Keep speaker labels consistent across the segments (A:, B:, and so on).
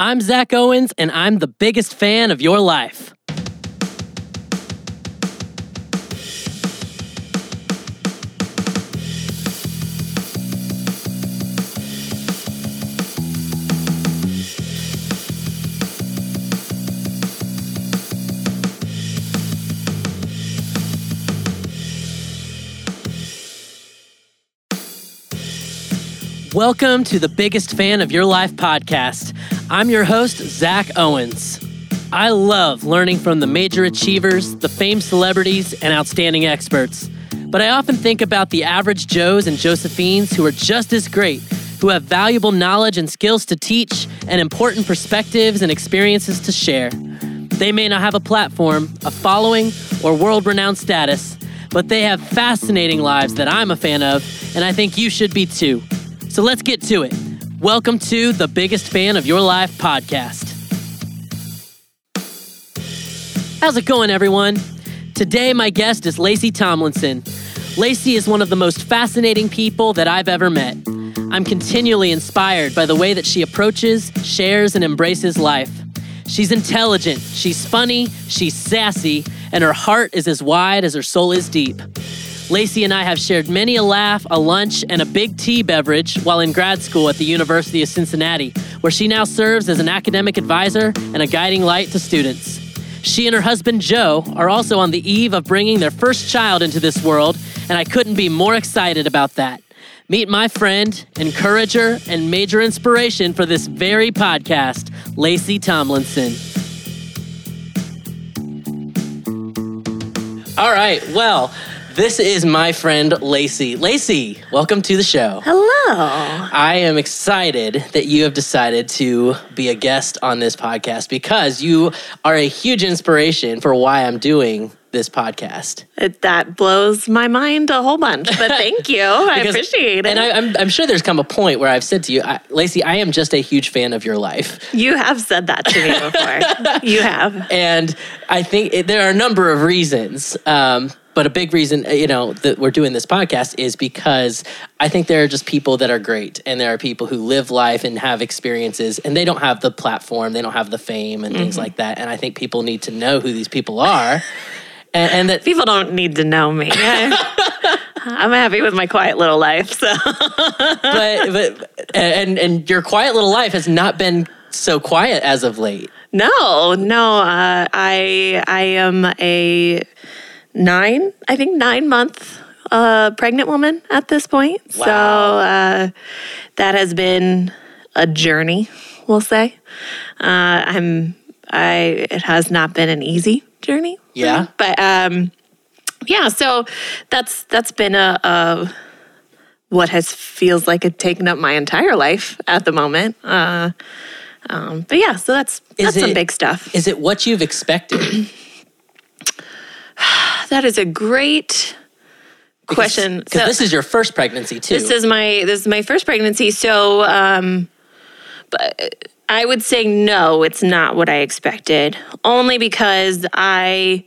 A: I'm Zach Owens, and I'm the biggest fan of your life. Welcome to the Biggest Fan of Your Life podcast. I'm your host, Zach Owens. I love learning from the major achievers, the famed celebrities, and outstanding experts. But I often think about the average Joes and Josephines who are just as great, who have valuable knowledge and skills to teach, and important perspectives and experiences to share. They may not have a platform, a following, or world renowned status, but they have fascinating lives that I'm a fan of, and I think you should be too. So let's get to it. Welcome to the Biggest Fan of Your Life podcast. How's it going, everyone? Today, my guest is Lacey Tomlinson. Lacey is one of the most fascinating people that I've ever met. I'm continually inspired by the way that she approaches, shares, and embraces life. She's intelligent, she's funny, she's sassy, and her heart is as wide as her soul is deep. Lacey and I have shared many a laugh, a lunch, and a big tea beverage while in grad school at the University of Cincinnati, where she now serves as an academic advisor and a guiding light to students. She and her husband Joe are also on the eve of bringing their first child into this world, and I couldn't be more excited about that. Meet my friend, encourager, and major inspiration for this very podcast, Lacey Tomlinson. All right, well, this is my friend Lacey. Lacey, welcome to the show.
B: Hello.
A: I am excited that you have decided to be a guest on this podcast because you are a huge inspiration for why I'm doing this podcast.
B: It, that blows my mind a whole bunch, but thank you. I
A: Because-
B: appreciate it.
A: And I, I'm, I'm sure there's come a point where I've said to you, I, Lacey, I am just a huge fan of your life.
B: you have said that to me before. you have.
A: And I think it, there are a number of reasons. Um, but a big reason, uh, you know, that we're doing this podcast is because I think there are just people that are great, and there are people who live life and have experiences, and they don't have the platform, they don't have the fame, and things like that. And I think people need to know who these people are, and, and that
B: People don't need to know me. I'm happy with my quiet little life. So
A: but but and and your quiet little life has not been so quiet as of late.
B: no, no. Uh, I I am a nine, I think nine month uh, pregnant woman at this point. So uh, that has been a journey, we'll say. Uh, I'm I it has not been an easy journey.
A: Yeah.
B: me. But um yeah, so that's that's been a, a what has feels like it taken up my entire life at the moment. Uh um, but yeah, so that's
A: Is
B: that's some big stuff.
A: Is it what you've expected?
B: That is a great question.
A: Because
B: So-
A: this is your first pregnancy too.
B: This is my this is my first pregnancy, so um, but I would say no, it's not what I expected. Only because I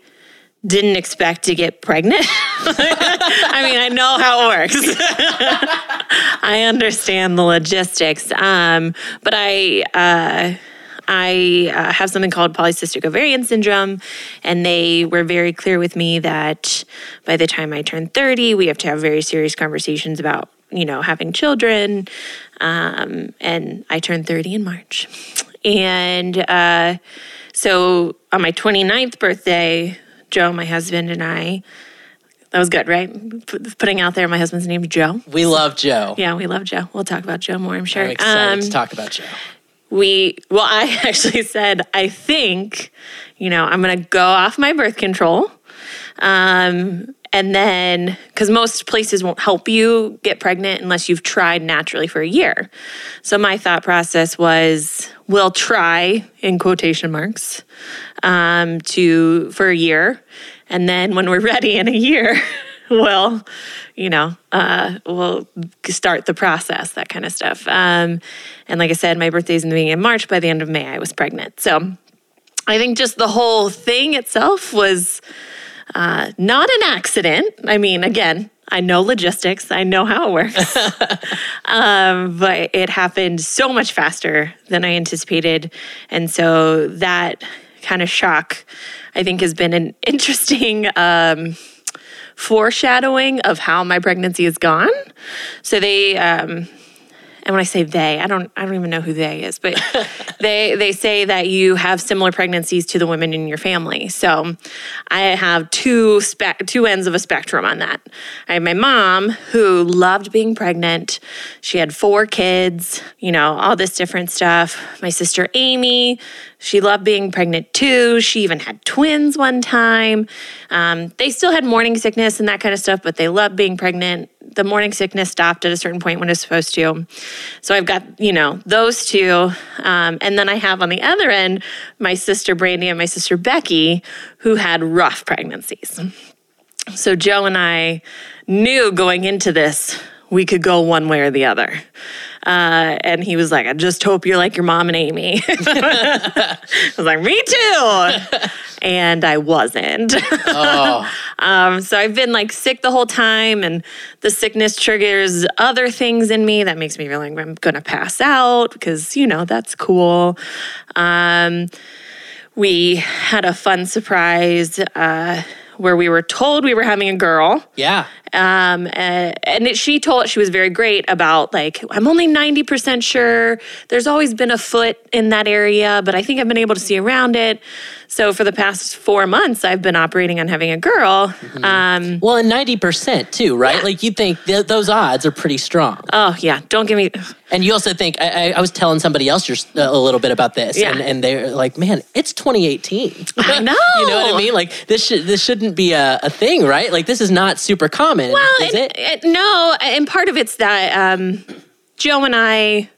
B: didn't expect to get pregnant. I mean, I know how it works. I understand the logistics, um, but I. Uh, I uh, have something called polycystic ovarian syndrome, and they were very clear with me that by the time I turn 30, we have to have very serious conversations about, you know, having children. Um, and I turned 30 in March. And uh, so on my 29th birthday, Joe, my husband, and I, that was good, right? Putting out there my husband's name is Joe.
A: we love Joe.
B: Yeah, we love Joe. We'll talk about Joe more, I'm sure.
A: I'm excited
B: Um,
A: to talk about Joe.
B: We well i actually said i think you know i'm going to go off my birth control um, and then because most places won't help you get pregnant unless you've tried naturally for a year. So my thought process was we'll try in quotation marks um, to for a year and then when we're ready in a year we'll you know uh, we'll start the process that kind of stuff um, and like i said my birthday's in the beginning of march by the end of may i was pregnant so i think just the whole thing itself was uh, not an accident i mean again I know logistics. I know how it works. um, but it happened so much faster than I anticipated. And so that kind of shock, I think, has been an interesting um, foreshadowing of how my pregnancy has gone. So they, um, and when I say they, I don't I don't even know who they is, but they they say that you have similar pregnancies to the women in your family. So I have two spe- two ends of a spectrum on that. I have my mom who loved being pregnant. She had four kids, you know, all this different stuff. My sister Amy, she loved being pregnant too. She even had twins one time. Um, they still had morning sickness and that kind of stuff, but they loved being pregnant the morning sickness stopped at a certain point when it's supposed to. So I've got, you know, those two. Um, and then I have on the other end my sister Brandy and my sister Becky, who had rough pregnancies. So Joe and I knew going into this, we could go one way or the other. Uh, and he was like, I just hope you're like your mom and Amy. I was like, me too. and I wasn't. Oh. um, so I've been like sick the whole time, and the sickness triggers other things in me that makes me feel like I'm going to pass out because, you know, that's cool. Um, we had a fun surprise. Uh, where we were told we were having a girl.
A: Yeah.
B: Um, and, and it, she told she was very great about like I'm only ninety percent sure. There's always been a foot in that area, but I think I've been able to see around it. So for the past four months, I've been operating on having a girl. Mm-hmm. Um,
A: well, and ninety percent too, right? Yeah. Like you think th- those odds are pretty strong.
B: Oh yeah, don't give me.
A: And you also think I, I was telling somebody else just a little bit about this, yeah. and, and they're like, "Man, it's 2018."
B: I know.
A: you know what I mean? Like this should this shouldn't be a, a thing, right? Like this is not super common common, well, is it? it?
B: No, and part of it's that um, Joe and I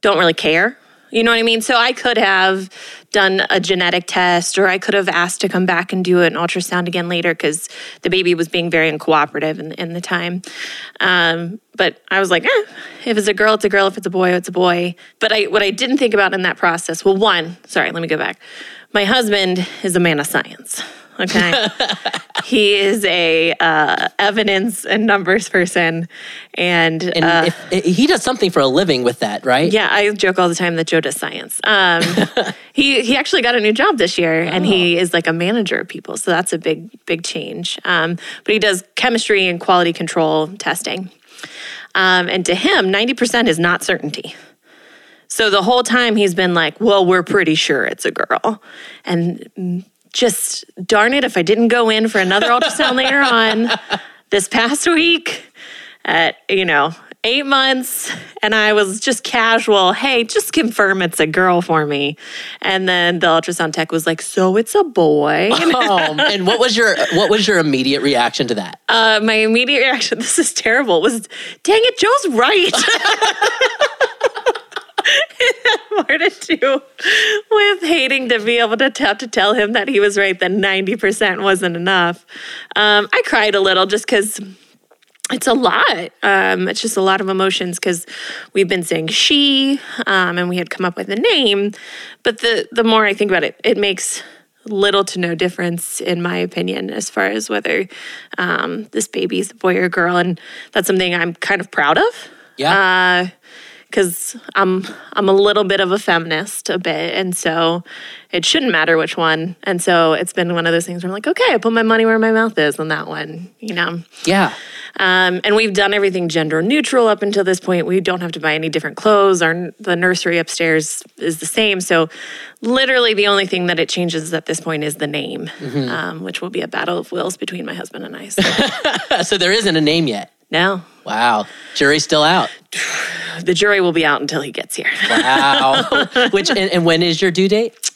B: don't really care. You know what I mean? So I could have done a genetic test or I could have asked to come back and do an ultrasound again later because the baby was being very uncooperative in, in the time. Um, but I was like, eh, if it's a girl, it's a girl. If it's a boy, it's a boy. But I, what I didn't think about in that process, well, one, sorry, let me go back. My husband is a man of science. Okay. he is a uh, evidence and numbers person, and,
A: and uh, if, he does something for a living with that, right?
B: Yeah, I joke all the time that Joe does science. Um, he he actually got a new job this year, oh. and he oh. is like a manager of people, so that's a big big change. Um, but he does chemistry and quality control testing, um, and to him, ninety percent is not certainty. So the whole time he's been like, "Well, we're pretty sure it's a girl," and just darn it if I didn't go in for another ultrasound later on this past week at, you know, eight months and I was just casual, hey, just confirm it's a girl for me. And then the ultrasound tech was like, so it's a boy.
A: oh, and what was your what was your immediate reaction to that?
B: Uh, my immediate reaction, this is terrible, was dang it, Joe's right. more to do with hating to be able to have to tell him that he was right that 90% wasn't enough. Um, I cried a little just because it's a lot. Um, it's just a lot of emotions because we've been saying she um, and we had come up with a name. But the, the more I think about it, it makes little to no difference, in my opinion, as far as whether um, this baby's a boy or a girl. And that's something I'm kind of proud of.
A: Yeah.
B: Uh, because I'm I'm a little bit of a feminist a bit, and so it shouldn't matter which one. And so it's been one of those things where I'm like, okay, I put my money where my mouth is on that one, you know.
A: Yeah.
B: Um, and we've done everything gender neutral up until this point. We don't have to buy any different clothes. Our the nursery upstairs is the same. So literally the only thing that it changes at this point is the name, mm-hmm. um, which will be a battle of wills between my husband and I.
A: So. so there isn't a name yet.
B: No.
A: Wow. Jury's still out.
B: The jury will be out until he gets here.
A: Wow. Which and, and when is your due date?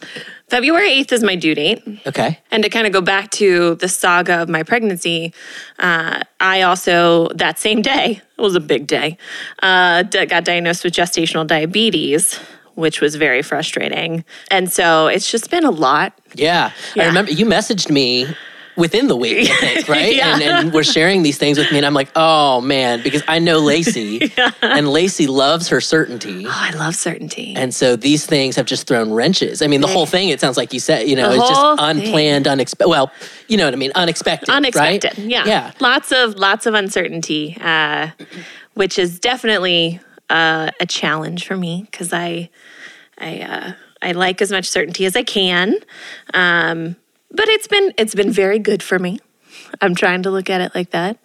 B: February 8th is my due date.
A: Okay.
B: And to kind of go back to the saga of my pregnancy, uh, I also, that same day, it was a big day, uh, got diagnosed with gestational diabetes, which was very frustrating. And so it's just been a lot.
A: Yeah. yeah. I remember you messaged me within the week, think, right?
B: Yeah.
A: And, and we're sharing these things with me, and I'm like, oh man, because I know Lacey, and Lacey loves her certainty.
B: Oh, I love certainty.
A: And so these things have just thrown wrenches. I mean, the whole thing, it sounds like you said, you know, is just unplanned, unexpected. Well, you know what I mean? Unexpected. right?
B: unexpected yeah
A: Yeah.
B: lots of lots of uncertainty uh, which is definitely uh, a challenge for me because i i uh, i like as much certainty as i can um, but it's been it's been very good for me i'm trying to look at it like that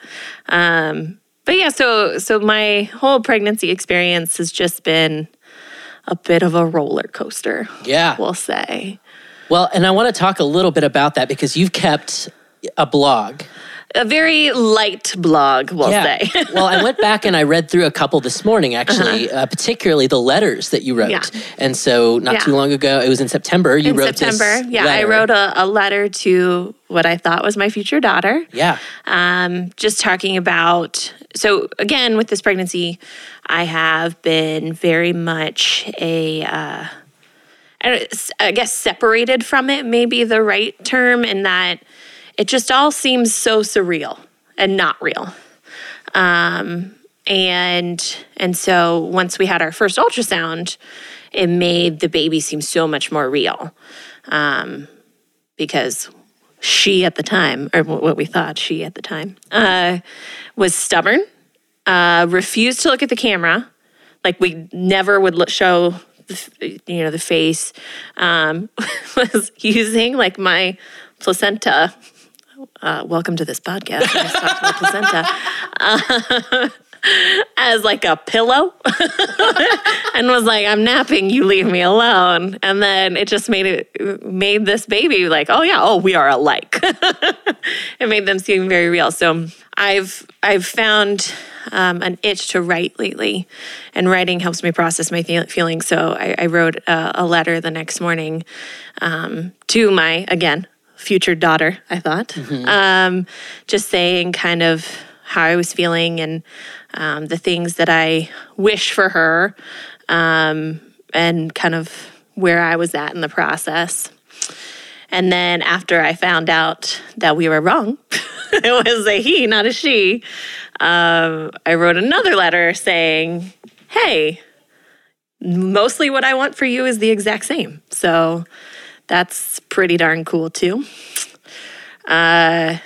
B: um, but yeah so so my whole pregnancy experience has just been a bit of a roller coaster
A: Yeah.
B: we'll say
A: Well, and I want to talk a little bit about that because you've kept a blog.
B: A very light blog we'll say
A: well, I went back and I read through a couple this morning, actually, uh particularly the letters that you wrote.
B: Yeah.
A: And so, not
B: Yeah.
A: too long ago, it was in September. You
B: in
A: wrote
B: September.
A: This
B: yeah, I wrote a, a letter to what I thought was my future daughter.
A: Yeah.
B: Um, just talking about so again with this pregnancy, I have been very much a uh, I I guess separated from it may be the right term in that it just all seems so surreal and not real. Um, and and so once we had our first ultrasound, it made the baby seem so much more real. Um, because she at the time, or what we thought she at the time, uh, was stubborn, uh, refused to look at the camera. Like we never would look, show, the, you know, the face. Um, was using like my placenta. Uh, welcome to this podcast. Just talked about placenta. Uh, as like a pillow and was like, I'm napping, you leave me alone. And then it just made it made this baby like, oh yeah, oh, we are alike. it made them seem very real. So I've I've found um, an itch to write lately, and writing helps me process my feel- feelings. So I, I wrote a, a letter the next morning um, to my again future daughter. I thought, um, just saying kind of how I was feeling and um, the things that I wish for her, um, and kind of where I was at in the process. And then after I found out that we were wrong, it was a he, not a she, um, I wrote another letter saying, hey, mostly what I want for you is the exact same. So that's pretty darn cool too. Uh,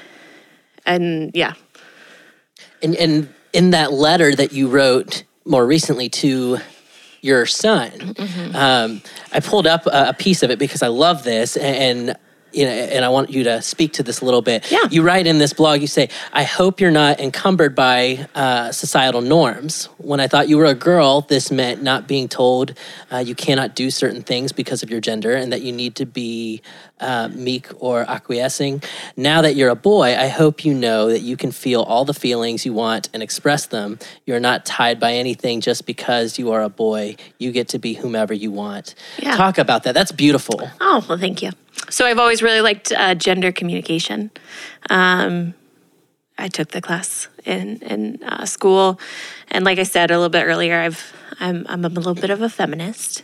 B: and yeah,
A: And, and in that letter that you wrote more recently to your son,
B: Mm-hmm.
A: um, I pulled up a, a piece of it because I love this and. You know, and I want you to speak to this a little bit.
B: Yeah.
A: You write in this blog, you say, I hope you're not encumbered by uh, societal norms. When I thought you were a girl, this meant not being told uh, you cannot do certain things because of your gender and that you need to be uh, meek or acquiescing. Now that you're a boy, I hope you know that you can feel all the feelings you want and express them. You're not tied by anything just because you are a boy. You get to be whomever you want.
B: Yeah.
A: Talk about that. That's beautiful.
B: Oh, well, thank you. So I've always really liked uh, gender communication. Um, I took the class in in uh, school, and like I said a little bit earlier, I've I'm I'm a little bit of a feminist,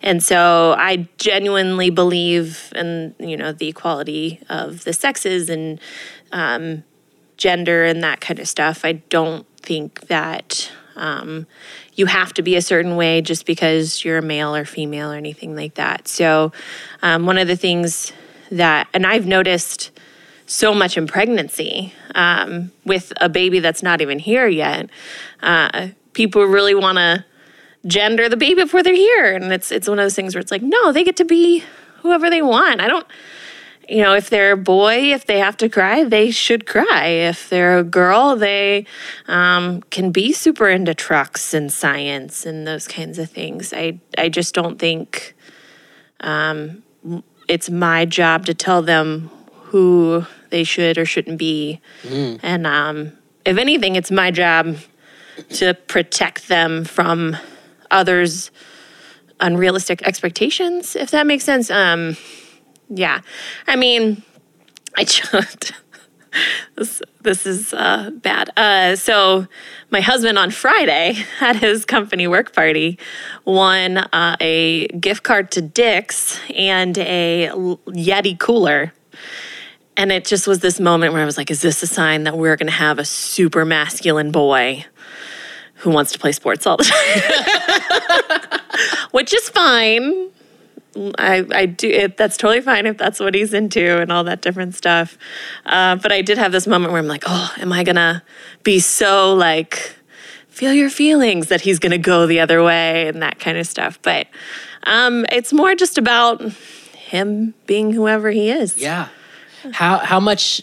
B: and so I genuinely believe in you know the equality of the sexes and um, gender and that kind of stuff. I don't think that um, you have to be a certain way just because you're a male or female or anything like that. So, um, one of the things that, and I've noticed so much in pregnancy um, with a baby that's not even here yet, uh, people really want to gender the baby before they're here, and it's it's one of those things where it's like, no, they get to be whoever they want. I don't you know, if they're a boy, if they have to cry, they should cry. If they're a girl, they um, can be super into trucks and science and those kinds of things. I I just don't think um, it's my job to tell them who they should or shouldn't be. And um, if anything, it's my job to protect them from others' unrealistic expectations, if that makes sense. Um, yeah. I mean, I just this this is uh, bad. Uh, so my husband on Friday at his company work party won uh, a gift card to Dick's and a Yeti cooler. and it just was this moment where I was like, is this a sign that we're going to have a super masculine boy who wants to play sports all the time? Which is fine. I, I do it, that's totally fine if that's what he's into and all that different stuff. Uh, but I did have this moment where I'm like, oh, am I gonna be so like feel your feelings that he's gonna go the other way and that kind of stuff. But um, it's more just about him being whoever he is.
A: Yeah. How how much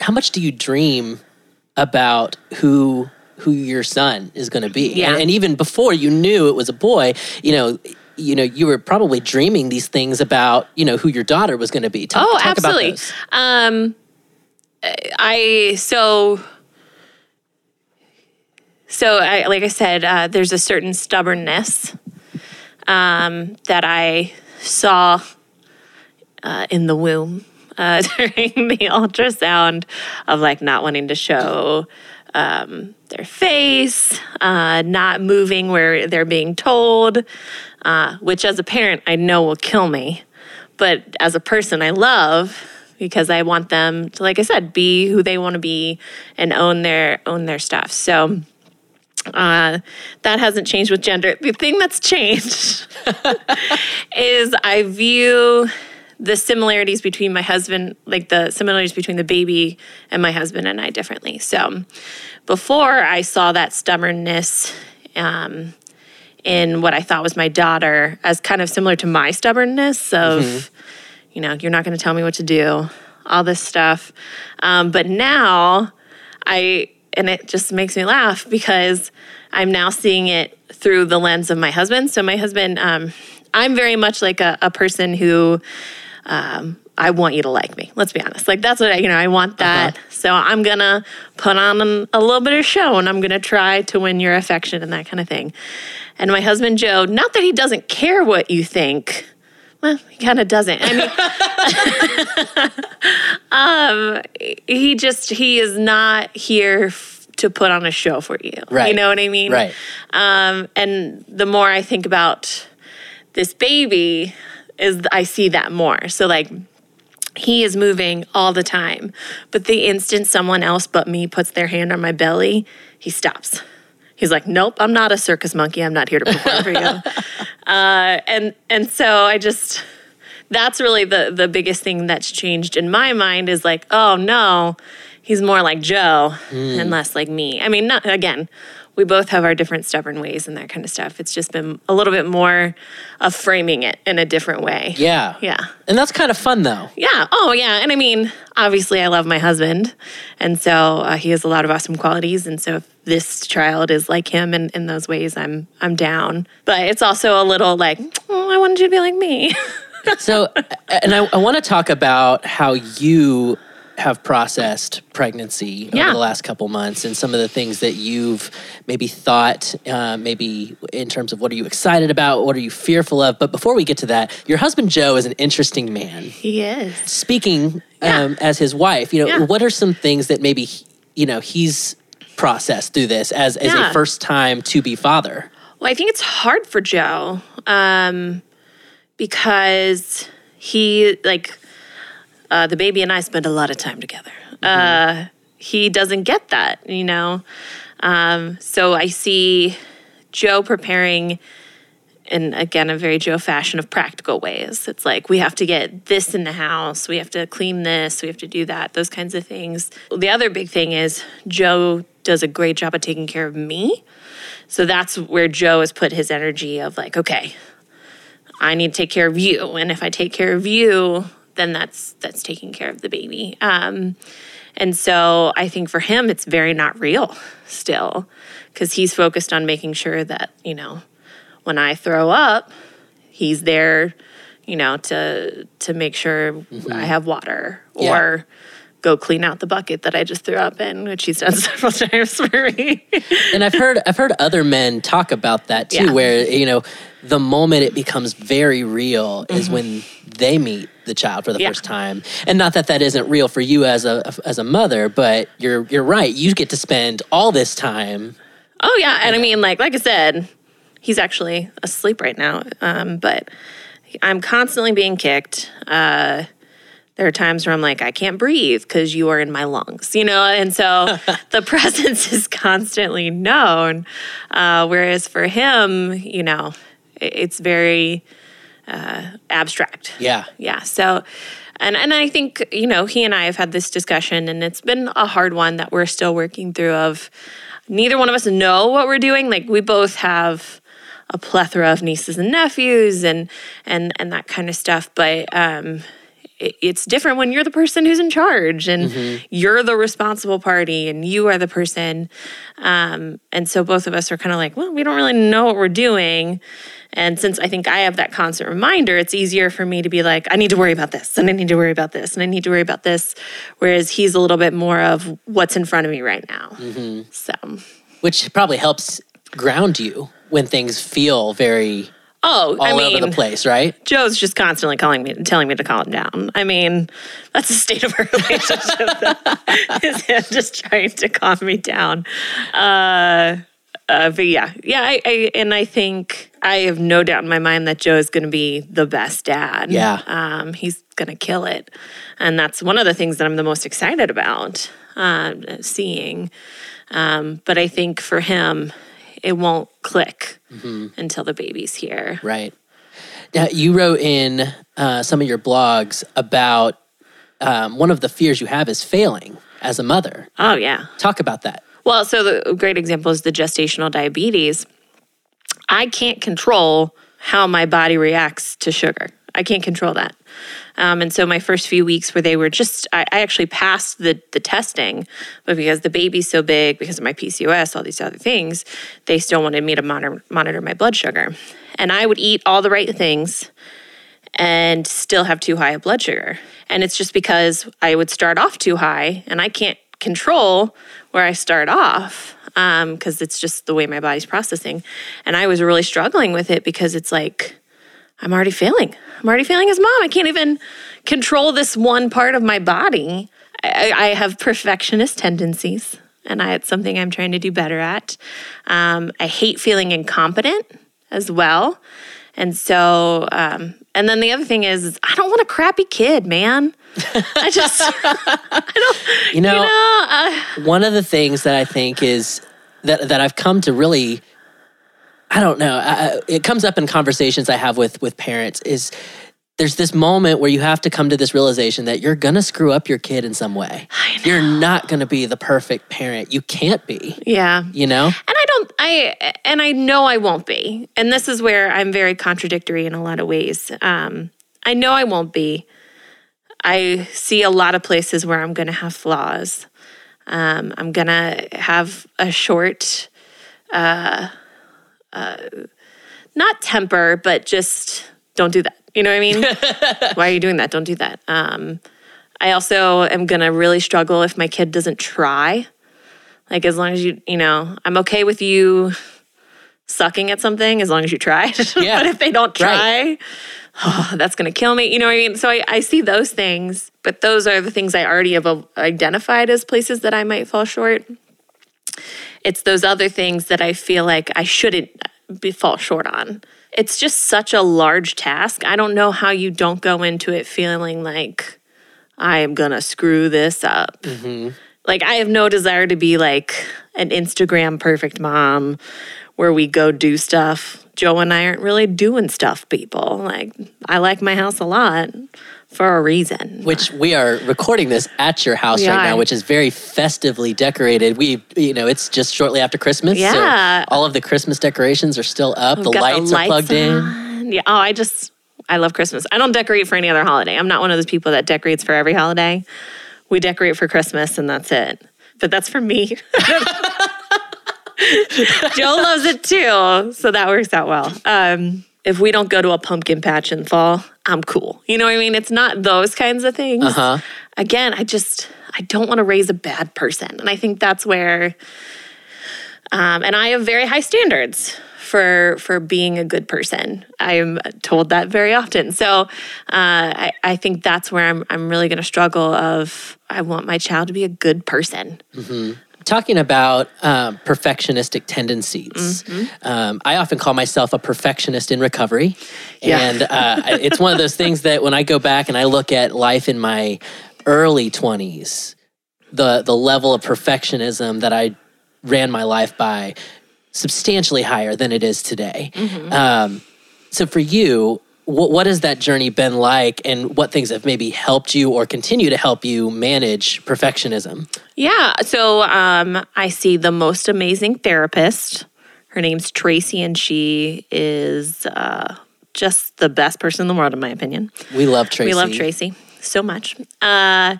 A: how much do you dream about who who your son is going to be?
B: Yeah.
A: And, and even before you knew it was a boy, you know, you know, you were probably dreaming these things about, you know, who your daughter was going to be. Talk,
B: oh,
A: talk about
B: absolutely. Um, I so so I, like I said, uh, there's a certain stubbornness um, that I saw uh, in the womb uh, during the ultrasound of like not wanting to show um, their face, uh, not moving where they're being told, uh, which as a parent I know will kill me. But as a person, I love because I want them to, like I said, be who they want to be and own their own their stuff. So uh, that hasn't changed with gender. The thing that's changed is I view the similarities between my husband, like the similarities between the baby and my husband and I differently. So before I saw that stubbornness um, in what I thought was my daughter as kind of similar to my stubbornness of, you know, you're not going to tell me what to do, all this stuff. Um, but now I, and it just makes me laugh because I'm now seeing it through the lens of my husband. So my husband, um, I'm very much like a, a person who um, I want you to like me. Let's be honest. Like that's what I, you know, I want that. So I'm gonna put on a little bit of show, and I'm gonna try to win your affection and that kind of thing. And my husband Joe, not that he doesn't care what you think. Well, he kind of doesn't. I mean, um, he just he is not here f- to put on a show for you.
A: Right.
B: You know what I mean?
A: Right.
B: Um, and the more I think about this baby, is I see that more. So like he is moving all the time, but the instant someone else but me puts their hand on my belly, he stops. He's like, "Nope, I'm not a circus monkey. I'm not here to perform for you." Uh, and and so I just that's really the the biggest thing that's changed in my mind is like, oh no, he's more like Joe and less like me. I mean, not again. We both have our different stubborn ways and that kind of stuff. It's just been a little bit more of framing it in a different way.
A: Yeah.
B: Yeah.
A: And that's kind of fun though.
B: Yeah. Oh, yeah. And I mean, obviously, I love my husband. And so uh, he has a lot of awesome qualities. And so if this child is like him in, in those ways, I'm I'm down. But it's also a little like, oh, I wanted you to be like me.
A: So, and I, I want to talk about how you have processed pregnancy over the last couple months and some of the things that you've maybe thought, uh, maybe in terms of what are you excited about, what are you fearful of. But before we get to that, your husband Joe is an interesting man.
B: he is.
A: Speaking
B: Yeah.
A: um, as his wife, you know,
B: Yeah.
A: what are some things that maybe you know he's processed through this as as
B: Yeah.
A: a first time to be father?
B: Well, I think it's hard for Joe um, because he, like, uh, the baby and I spend a lot of time together. Uh, he doesn't get that, you know? Um, so I see Joe preparing in, again, a very Joe fashion of practical ways. It's like, we have to get this in the house, we have to clean this, we have to do that, those kinds of things. The other big thing is Joe does a great job of taking care of me. So that's where Joe has put his energy of like, okay, I need to take care of you, and if I take care of you, then that's that's taking care of the baby. Um, and so I think for him, it's very not real still, because he's focused on making sure that you know when I throw up, he's there, you know, to to make sure I have water
A: Yeah.
B: or go clean out the bucket that I just threw up in, which he's done several times for me.
A: and I've heard I've heard other men talk about that too,
B: Yeah.
A: where you know the moment it becomes very real is when they meet the child for the.
B: Yeah.
A: first time, and not that that isn't real for you as a as a mother, but you're you're right. You get to spend all this time.
B: Oh yeah, and I mean, like like I said, he's actually asleep right now. Um, but I'm constantly being kicked. Uh, there are times where I'm like, I can't breathe because you are in my lungs, you know? And so the presence is constantly known. Uh, whereas for him, you know, it- it's very uh, abstract.
A: Yeah.
B: Yeah. So, and and I think you know he and I have had this discussion, and it's been a hard one that we're still working through. Of neither one of us know what we're doing. Like we both have a plethora of nieces and nephews, and and and that kind of stuff. But um, it, it's different when you're the person who's in charge, and you're the responsible party, and you are the person. Um, and so both of us are kind of like, well, we don't really know what we're doing. And since I think I have that constant reminder, it's easier for me to be like, I need to worry about this, and I need to worry about this, and I need to worry about this. Whereas he's a little bit more of what's in front of me right now. So,
A: Which probably helps ground you when things feel very
B: oh,
A: all
B: I mean,
A: over the place, right?
B: Joe's just constantly calling me, telling me to calm down. I mean, that's the state of our relationship. is him just trying to calm me down. Uh, uh, but yeah, yeah, I, I and I think I have no doubt in my mind that Joe is going to be the best dad.
A: Yeah.
B: um, he's going to kill it, and that's one of the things that I'm the most excited about uh, seeing. Um, but I think for him, it won't click until the baby's here.
A: Right. Now, you wrote in uh, some of your blogs about um, one of the fears you have is failing as a mother.
B: Oh yeah.
A: Talk about that.
B: Well, so the great example is the gestational diabetes. I can't control how my body reacts to sugar. I can't control that. Um, and so my first few weeks where they were just, I, I actually passed the, the testing, but because the baby's so big, because of my PCOS, all these other things, they still wanted me to monitor, monitor my blood sugar. And I would eat all the right things and still have too high a blood sugar. And it's just because I would start off too high and I can't control where I start off because it's just the way my body's processing. And I was really struggling with it because it's like, I'm already failing. I'm already failing as mom. I can't even control this one part of my body. I, I have perfectionist tendencies, and I, it's something I'm trying to do better at. Um, I hate feeling incompetent as well. And so, um, and then the other thing is, is I don't want a crappy kid, man. I just, I don't,
A: You know,
B: you know, uh,
A: one of the things that I think is that that I've come to really, I don't know, uh, it comes up in conversations I have with with parents is there's this moment where you have to come to this realization that you're gonna screw up your kid in some way. You're not gonna be the perfect parent. You can't be.
B: yeah.
A: You know.
B: And I don't, I, and I know I won't be. And this is where I'm very contradictory in a lot of ways. Um, I know I won't be. I see a lot of places where I'm going to have flaws. Um, I'm going to have a short, uh, uh, not temper, but just don't do that. You know what I mean? Why are you doing that? Don't do that. Um, I also am going to really struggle if my kid doesn't try. Like as long as you, you know, I'm okay with you sucking at something as long as you try.
A: Yeah.
B: but if they don't try,
A: Right.
B: Oh, that's going to kill me. You know what I mean? So I, I see those things, but those are the things I already have identified as places that I might fall short. It's those other things that I feel like I shouldn't be fall short on. It's just such a large task. I don't know how you don't go into it feeling like I am going to screw this up. Mm-hmm. Like I have no desire to be like an Instagram perfect mom where we go do stuff. Joe and I aren't really doing stuff, people. Like I like my house a lot for a reason.
A: Which we are recording this at your house
B: We
A: right now, which is very festively decorated. We, you know, it's just shortly after Christmas. so all of the Christmas decorations are still up. The
B: Got
A: lights, are plugged in.
B: Yeah. Oh, I just I love Christmas. I don't decorate for any other holiday. I'm not one of those people that decorates for every holiday. We decorate for Christmas and that's it. But that's for me. Joe loves it too, so that works out well. Um, if we don't go to a pumpkin patch in fall, I'm cool. You know what I mean? It's not those kinds of things.
A: Uh-huh.
B: Again, I just I don't want to raise a bad person, and I think that's where. Um, and I have very high standards for for being a good person. I'm told that very often. So uh, I, I think that's where I'm I'm really going to struggle. Of I want my child to be a good person.
A: Talking about um, perfectionistic tendencies. Um, I often call myself a perfectionist in recovery,
B: Yeah.
A: and uh, it's one of those things that when I go back and I look at life in my early twenties, the the level of perfectionism that I ran my life by substantially higher than it is today. Um, so for you, what, what has that journey been like, and what things have maybe helped you or continue to help you manage perfectionism?
B: Yeah. So um, I see the most amazing therapist. Her name's Tracy, and she is uh, just the best person in the world, in my opinion.
A: We love Tracy.
B: We love Tracy so much. Uh,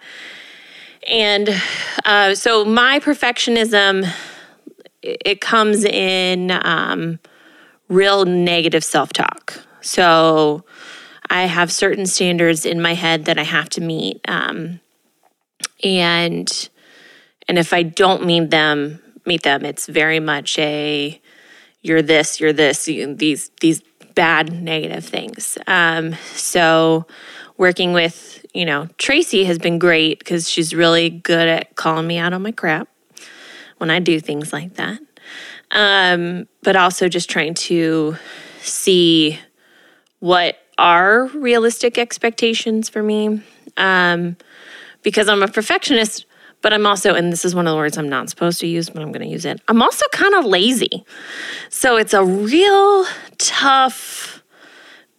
B: and uh, so my perfectionism, it comes in um, real negative self talk. So I have certain standards in my head that I have to meet. Um, and and if I don't meet them, meet them, it's very much a you're this, you're this, you- these these bad negative things. Um, so working with you know Tracy has been great because she's really good at calling me out on my crap when I do things like that. Um, but also just trying to see what are realistic expectations for me. Um, because I'm a perfectionist, but I'm also, and this is one of the words I'm not supposed to use, but I'm going to use it. I'm also kind of lazy. So it's a real tough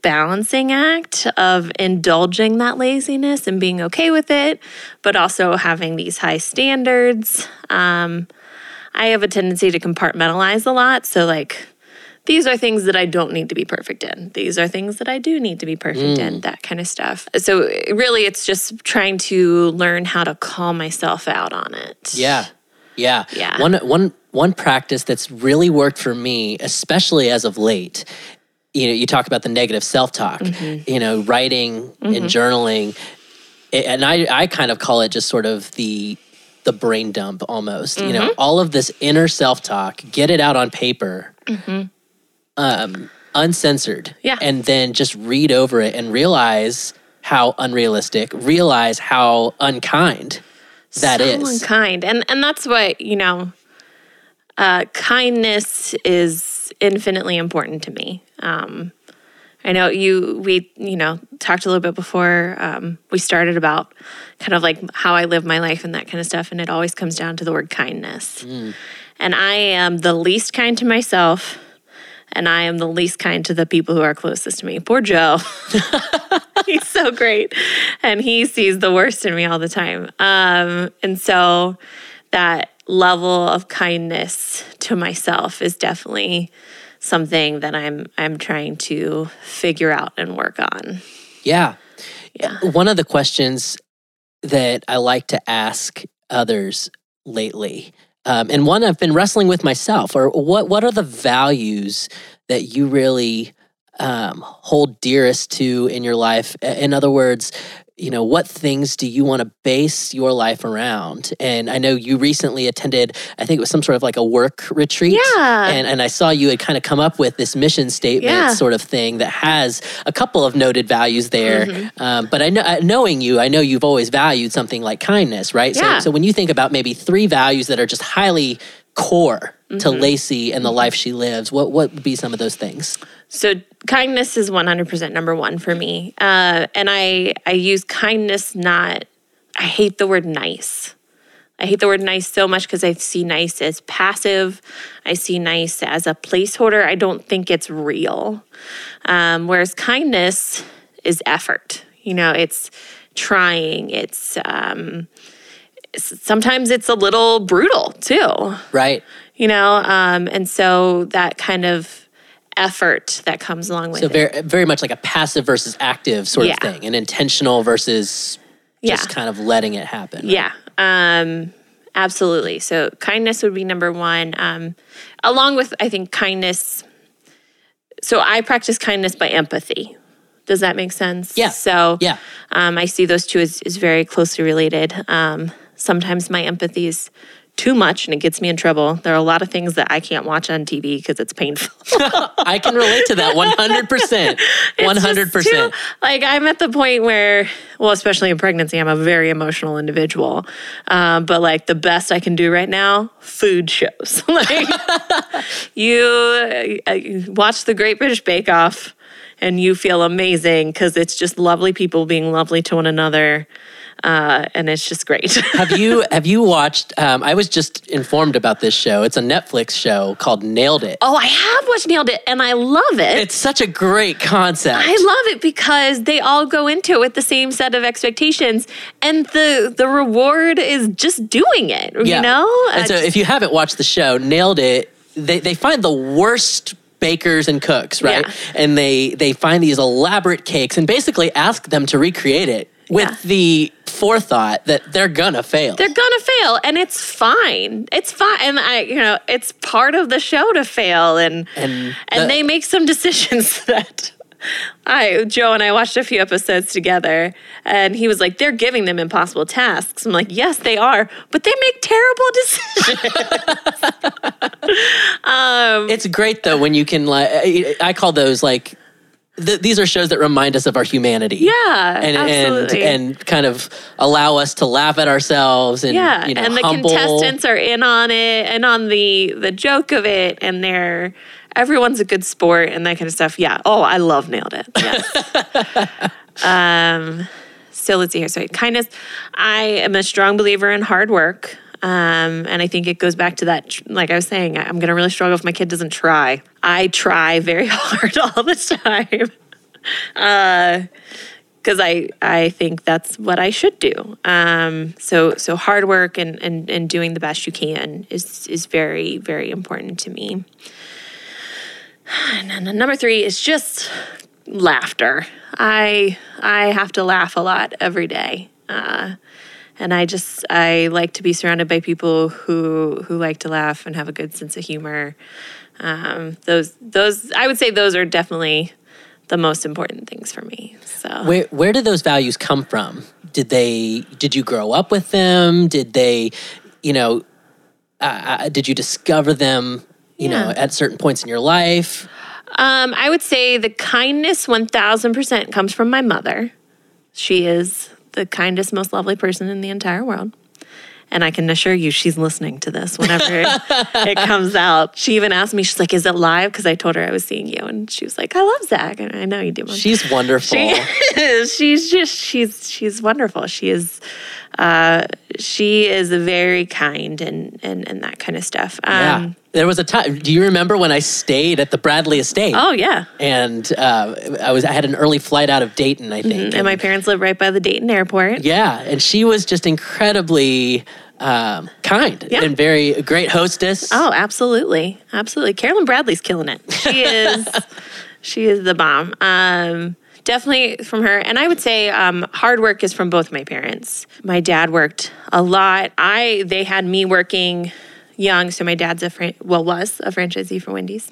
B: balancing act of indulging that laziness and being okay with it, but also having these high standards. Um, I have a tendency to compartmentalize a lot. So, like, these are things that I don't need to be perfect in. These are things that I do need to be perfect in, that kind of stuff. So, really, it's just trying to learn how to call myself out on it.
A: Yeah. Yeah.
B: Yeah.
A: One one one practice that's really worked for me, especially as of late, you know, you talk about the negative self-talk,
B: Mm-hmm.
A: you know, writing and journaling. And I I kind of call it just sort of the the brain dump almost. You know,
B: Mm-hmm.
A: all of this inner self-talk, get it out on paper. Um uncensored.
B: Yeah.
A: And then just read over it and realize how unrealistic, realize how unkind that
B: so
A: is.
B: unkind and and that's what you know uh, kindness is infinitely important to me um, i know you we you know talked a little bit before um, we started about kind of like how i live my life and that kind of stuff and it always comes down to the word kindness and i am the least kind to myself and I am the least kind to the people who are closest to me. Poor Joe. He's so great. And he sees the worst in me all the time. Um, and so that level of kindness to myself is definitely something that I'm I'm trying to figure out and work on.
A: Yeah.
B: Yeah.
A: One of the questions that I like to ask others lately, um, and one I've been wrestling with myself, or what what are the values that you really um, hold dearest to in your life? In other words, you know, what things do you want to base your life around? And I know you recently attended, I think it was some sort of like a work retreat.
B: Yeah.
A: And, and I saw you had kind of come up with this mission statement
B: Yeah.
A: sort of thing that has a couple of noted values there.
B: Mm-hmm.
A: Um, but I know, knowing you, I know you've always valued something like kindness, right?
B: Yeah.
A: So, so when you think about maybe three values that are just highly core to
B: Mm-hmm.
A: Lacey and the life she lives, what what would be some of those things?
B: So kindness is 100% number one for me. Uh, and I, I use kindness not, I hate the word nice. I hate the word nice so much because I see nice as passive. I see nice as a placeholder. I don't think it's real. Um, whereas kindness is effort. You know, it's trying. It's um, sometimes it's a little brutal too
A: Right.
B: you know um, and so that kind of effort that comes along with
A: So
B: it
A: very very much like a passive versus active sort
B: Yeah.
A: of thing, an intentional versus just
B: Yeah.
A: kind of letting it happen.
B: yeah um, absolutely so kindness would be number one um, along with i think kindness so i practice kindness by empathy does that make sense
A: Yeah.
B: so
A: Yeah.
B: um, i see those two as, as very closely related um, sometimes my empathy is too much and it gets me in trouble. There are a lot of things that I can't watch on TV because it's painful.
A: I can relate to that 100%. 100%.
B: Too, like I'm at the point where, well, especially in pregnancy, I'm a very emotional individual. Um, but like the best I can do right now, food shows. like you uh, watch the Great British Bake Off and you feel amazing because it's just lovely people being lovely to one another uh, and it's just great.
A: have you have you watched? Um, I was just informed about this show. It's a Netflix show called Nailed It.
B: Oh, I have watched Nailed It, and I love it.
A: It's such a great concept.
B: I love it because they all go into it with the same set of expectations, and the the reward is just doing it. Yeah. You know.
A: And so, if you haven't watched the show, Nailed It, they they find the worst bakers and cooks, right? Yeah. And they they find these elaborate cakes and basically ask them to recreate it with yeah. the forethought that they're gonna fail.
B: They're gonna fail, and it's fine. It's fine, and I, you know, it's part of the show to fail, and and, and the, they make some decisions that. I Joe and I watched a few episodes together, and he was like, "They're giving them impossible tasks." I'm like, "Yes, they are, but they make terrible decisions."
A: um, it's great though when you can like I call those like th- these are shows that remind us of our humanity.
B: Yeah,
A: and
B: absolutely.
A: and and kind of allow us to laugh at ourselves and
B: yeah,
A: you know,
B: and the
A: humble.
B: contestants are in on it and on the the joke of it, and they're everyone's a good sport and that kind of stuff. Yeah. Oh, I love nailed it. Yes. um. So let's see here. So kindness. I am a strong believer in hard work. Um, and I think it goes back to that, like I was saying, I'm going to really struggle if my kid doesn't try. I try very hard all the time. Uh, because I I think that's what I should do. Um, so so hard work and, and and doing the best you can is is very very important to me. And then number three is just laughter. I I have to laugh a lot every day. Uh, and I just I like to be surrounded by people who who like to laugh and have a good sense of humor. Um, those those I would say those are definitely the most important things for me. So
A: where where did those values come from? Did they did you grow up with them? Did they, you know, uh, uh did you discover them? You yeah. know, at certain points in your life.
B: Um, I would say the kindness, one thousand percent, comes from my mother. She is the kindest, most lovely person in the entire world. And I can assure you, she's listening to this whenever it comes out. She even asked me, she's like, "Is it live?" Because I told her I was seeing you, and she was like, "I love Zach, and I know you do."
A: She's wonderful. She
B: is. She's just she's she's wonderful. She is. Uh, she is very kind and and and that kind of stuff. Um,
A: yeah. There was a time. Do you remember when I stayed at the Bradley Estate?
B: Oh yeah.
A: And uh, I was I had an early flight out of Dayton, I think. Mm-hmm.
B: And, and, my parents live right by the Dayton airport.
A: Yeah, and she was just incredibly um, kind yeah. and very great hostess.
B: Oh, absolutely, absolutely. Carolyn Bradley's killing it. She is. she is the bomb. Um, definitely from her. And I would say um, hard work is from both my parents. My dad worked a lot. I they had me working young. So my dad's a fran- well was a franchisee for Wendy's,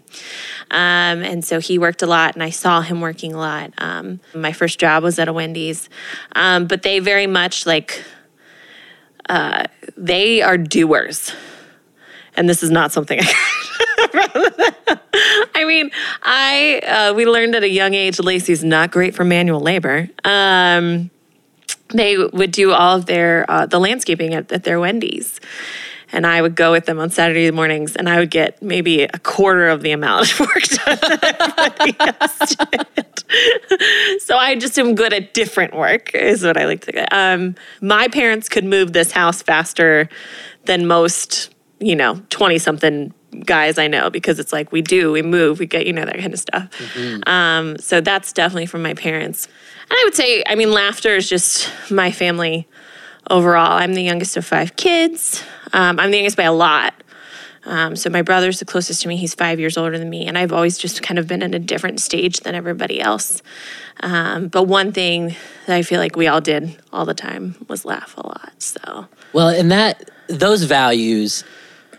B: um, and so he worked a lot, and I saw him working a lot. Um, my first job was at a Wendy's, um, but they very much like uh, they are doers, and this is not something. I mean, I uh, we learned at a young age Lacey's not great for manual labor. Um, they would do all of their uh, the landscaping at, at their Wendy's and I would go with them on Saturday mornings, and I would get maybe a quarter of the amount of work done so I just am good at different work, is what I like to. Get. Um, my parents could move this house faster than most, you know, twenty something guys I know because it's like we do, we move, we get, you know, that kind of stuff. Mm-hmm. Um, so that's definitely from my parents. And I would say, I mean, laughter is just my family overall. I'm the youngest of five kids. Um, I'm the youngest by a lot. Um, so my brother's the closest to me. He's five years older than me, and I've always just kind of been in a different stage than everybody else. Um, but one thing that I feel like we all did all the time was laugh a lot. So
A: well, and that those values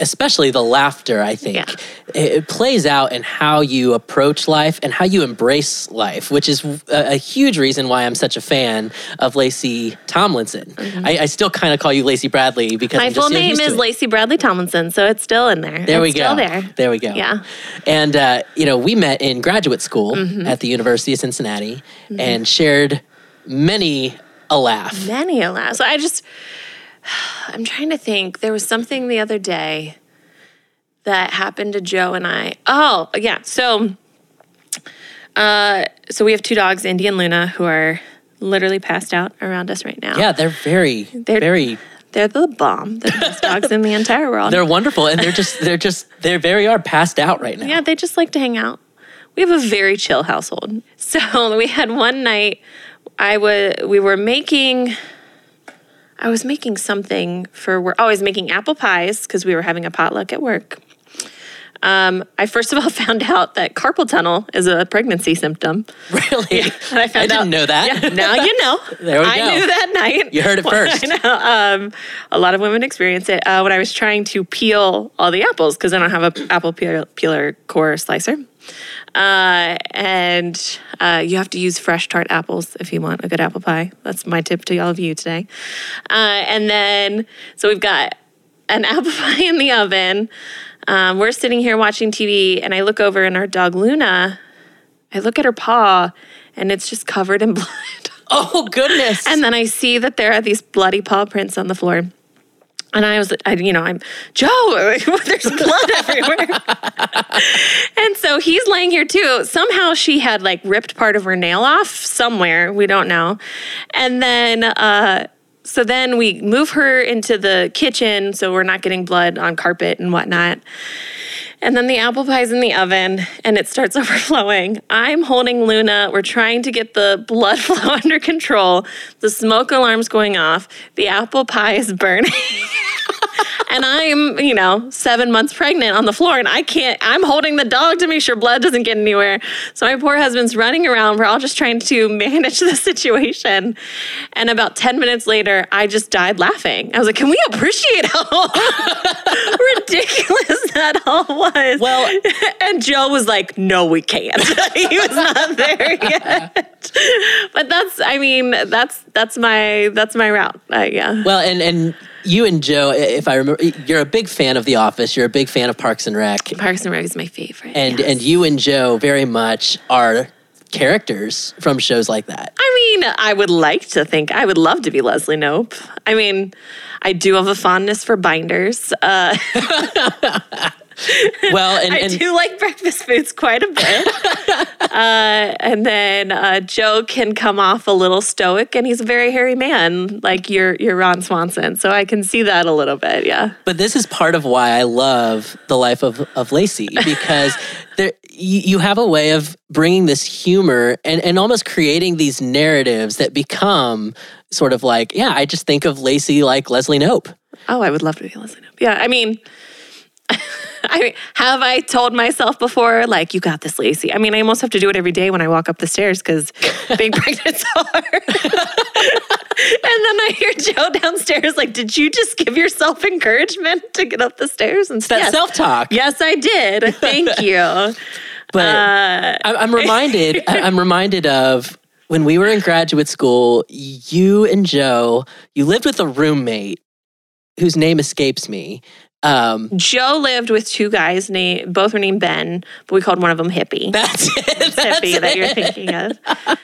A: especially the laughter, I think,
B: Yeah.
A: it, it plays out in how you approach life and how you embrace life, which is a, a huge reason why I'm such a fan of Lacey Tomlinson. I, I still kind of call you Lacey Bradley because
B: Mm-hmm. My full name is. Lacey Bradley Tomlinson, so it's still in there.
A: There
B: it's
A: we
B: still
A: go.
B: there.
A: we go.
B: Yeah. Mm-hmm.
A: And uh, you know, we met in graduate school at the University of Cincinnati and shared many a laugh.
B: Many a laugh. So I just, I'm trying to think. There was something the other day that happened to Joe and I. Oh, yeah. So, uh, so we have two dogs, Indy and Luna, who are literally passed out around us right now.
A: Yeah, they're very, they're, very.
B: They're the bomb. They're the best dogs in the entire world.
A: They're wonderful, and they're just, they're just, they're very are passed out right now.
B: Yeah, they just like to hang out. We have a very chill household. So we had one night I was we were making I was making something for work. Oh, I was making apple pies because we were having a potluck at work. Um, I first of all found out that carpal tunnel is a pregnancy symptom.
A: Really?
B: And I found
A: didn't
B: out,
A: know that.
B: Yeah, now you know.
A: There we
B: I
A: go.
B: I knew that night.
A: You heard it first.
B: I know. Um, a lot of women experience it uh, when I was trying to peel all the apples because I don't have an apple peel- peeler core slicer. Uh, and uh, you have to use fresh tart apples if you want a good apple pie. That's my tip to all of you today. Uh, and then, so we've got an apple pie in the oven. Um, we're sitting here watching TV, and I look over, and our dog Luna, I look at her paw, and it's just covered in blood.
A: Oh goodness!
B: And then I see that there are these bloody paw prints on the floor. And I was, I, you know, I'm Joe. There's blood everywhere. and so he's laying here too. Somehow she had like ripped part of her nail off somewhere. We don't know. And then, uh, so then we move her into the kitchen so we're not getting blood on carpet and whatnot. And then the apple pie's in the oven and it starts overflowing. I'm holding Luna. We're trying to get the blood flow under control. The smoke alarm's going off. The apple pie is burning. and I'm, you know, seven months pregnant on the floor and I can't, I'm holding the dog to make sure blood doesn't get anywhere. So my poor husband's running around. We're all just trying to manage the situation. And about 10 minutes later, I just died laughing. I was like, can we appreciate how ridiculous that all was?
A: Well-
B: and Joe was like, no, we can't. he was not there yet. but that's, I mean, that's, that's my, that's my route. Uh, yeah.
A: well, and and you and Joe, if I remember, you're a big fan of The Office. You're a big fan of Parks and Rec,
B: Parks and Rec is my favorite.
A: and
B: yes.
A: and you and Joe very much are characters from shows like that.
B: I mean, I would like to think I would love to be Leslie Knope. I mean, I do have a fondness for binders. Uh,
A: Well, and,
B: I do like breakfast foods quite a bit. uh, and then uh, Joe can come off a little stoic, and he's a very hairy man, like your your Ron Swanson. So I can see that a little bit. Yeah.
A: but this is part of why I love the life of of Lacey because there you, you have a way of bringing this humor and and almost creating these narratives that become sort of like yeah I just think of Lacey like Leslie Knope.
B: Oh, I would love to be Leslie Knope. Yeah. I mean. I mean, have I told myself before, like, you got this, Lacey? I mean, I almost have to do it every day when I walk up the stairs because being pregnant's hard. and then I hear Joe downstairs, like, did you just give yourself encouragement to get up the stairs? And
A: That
B: yes.
A: self talk.
B: Yes, I did. Thank you.
A: But
B: Uh,
A: I- I'm reminded. I'm reminded of when we were in graduate school. You and Joe, you lived with a roommate whose name escapes me. Um,
B: Joe lived with two guys, named both were named Ben, but we called one of them Hippie.
A: that's it. That's
B: Hippie that you're thinking of.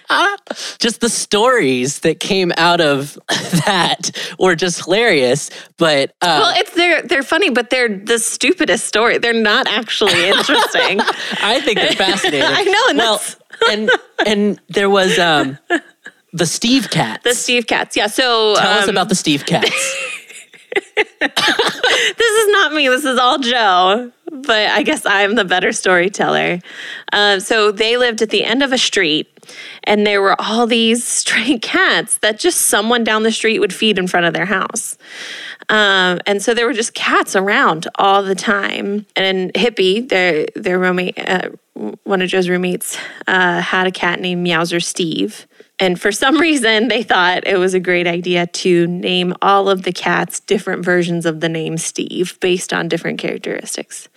A: Just the stories that came out of that were just hilarious. But uh,
B: Well, it's they're they're funny, but they're the stupidest story. They're not actually interesting.
A: I think they're fascinating.
B: I know, and
A: well, and and there was um, the Steve Cats.
B: the Steve Cats, yeah. So
A: Tell us
B: um,
A: about the Steve Cats.
B: this is not me. This is all Joe. But I guess I'm the better storyteller. Uh, so they lived at the end of a street, and there were all these stray cats that just someone down the street would feed in front of their house. Um, and so there were just cats around all the time. And Hippie, their their roommate, uh, one of Joe's roommates, uh, had a cat named Meowser Steve. And for some reason, they thought it was a great idea to name all of the cats different versions of the name Steve based on different characteristics.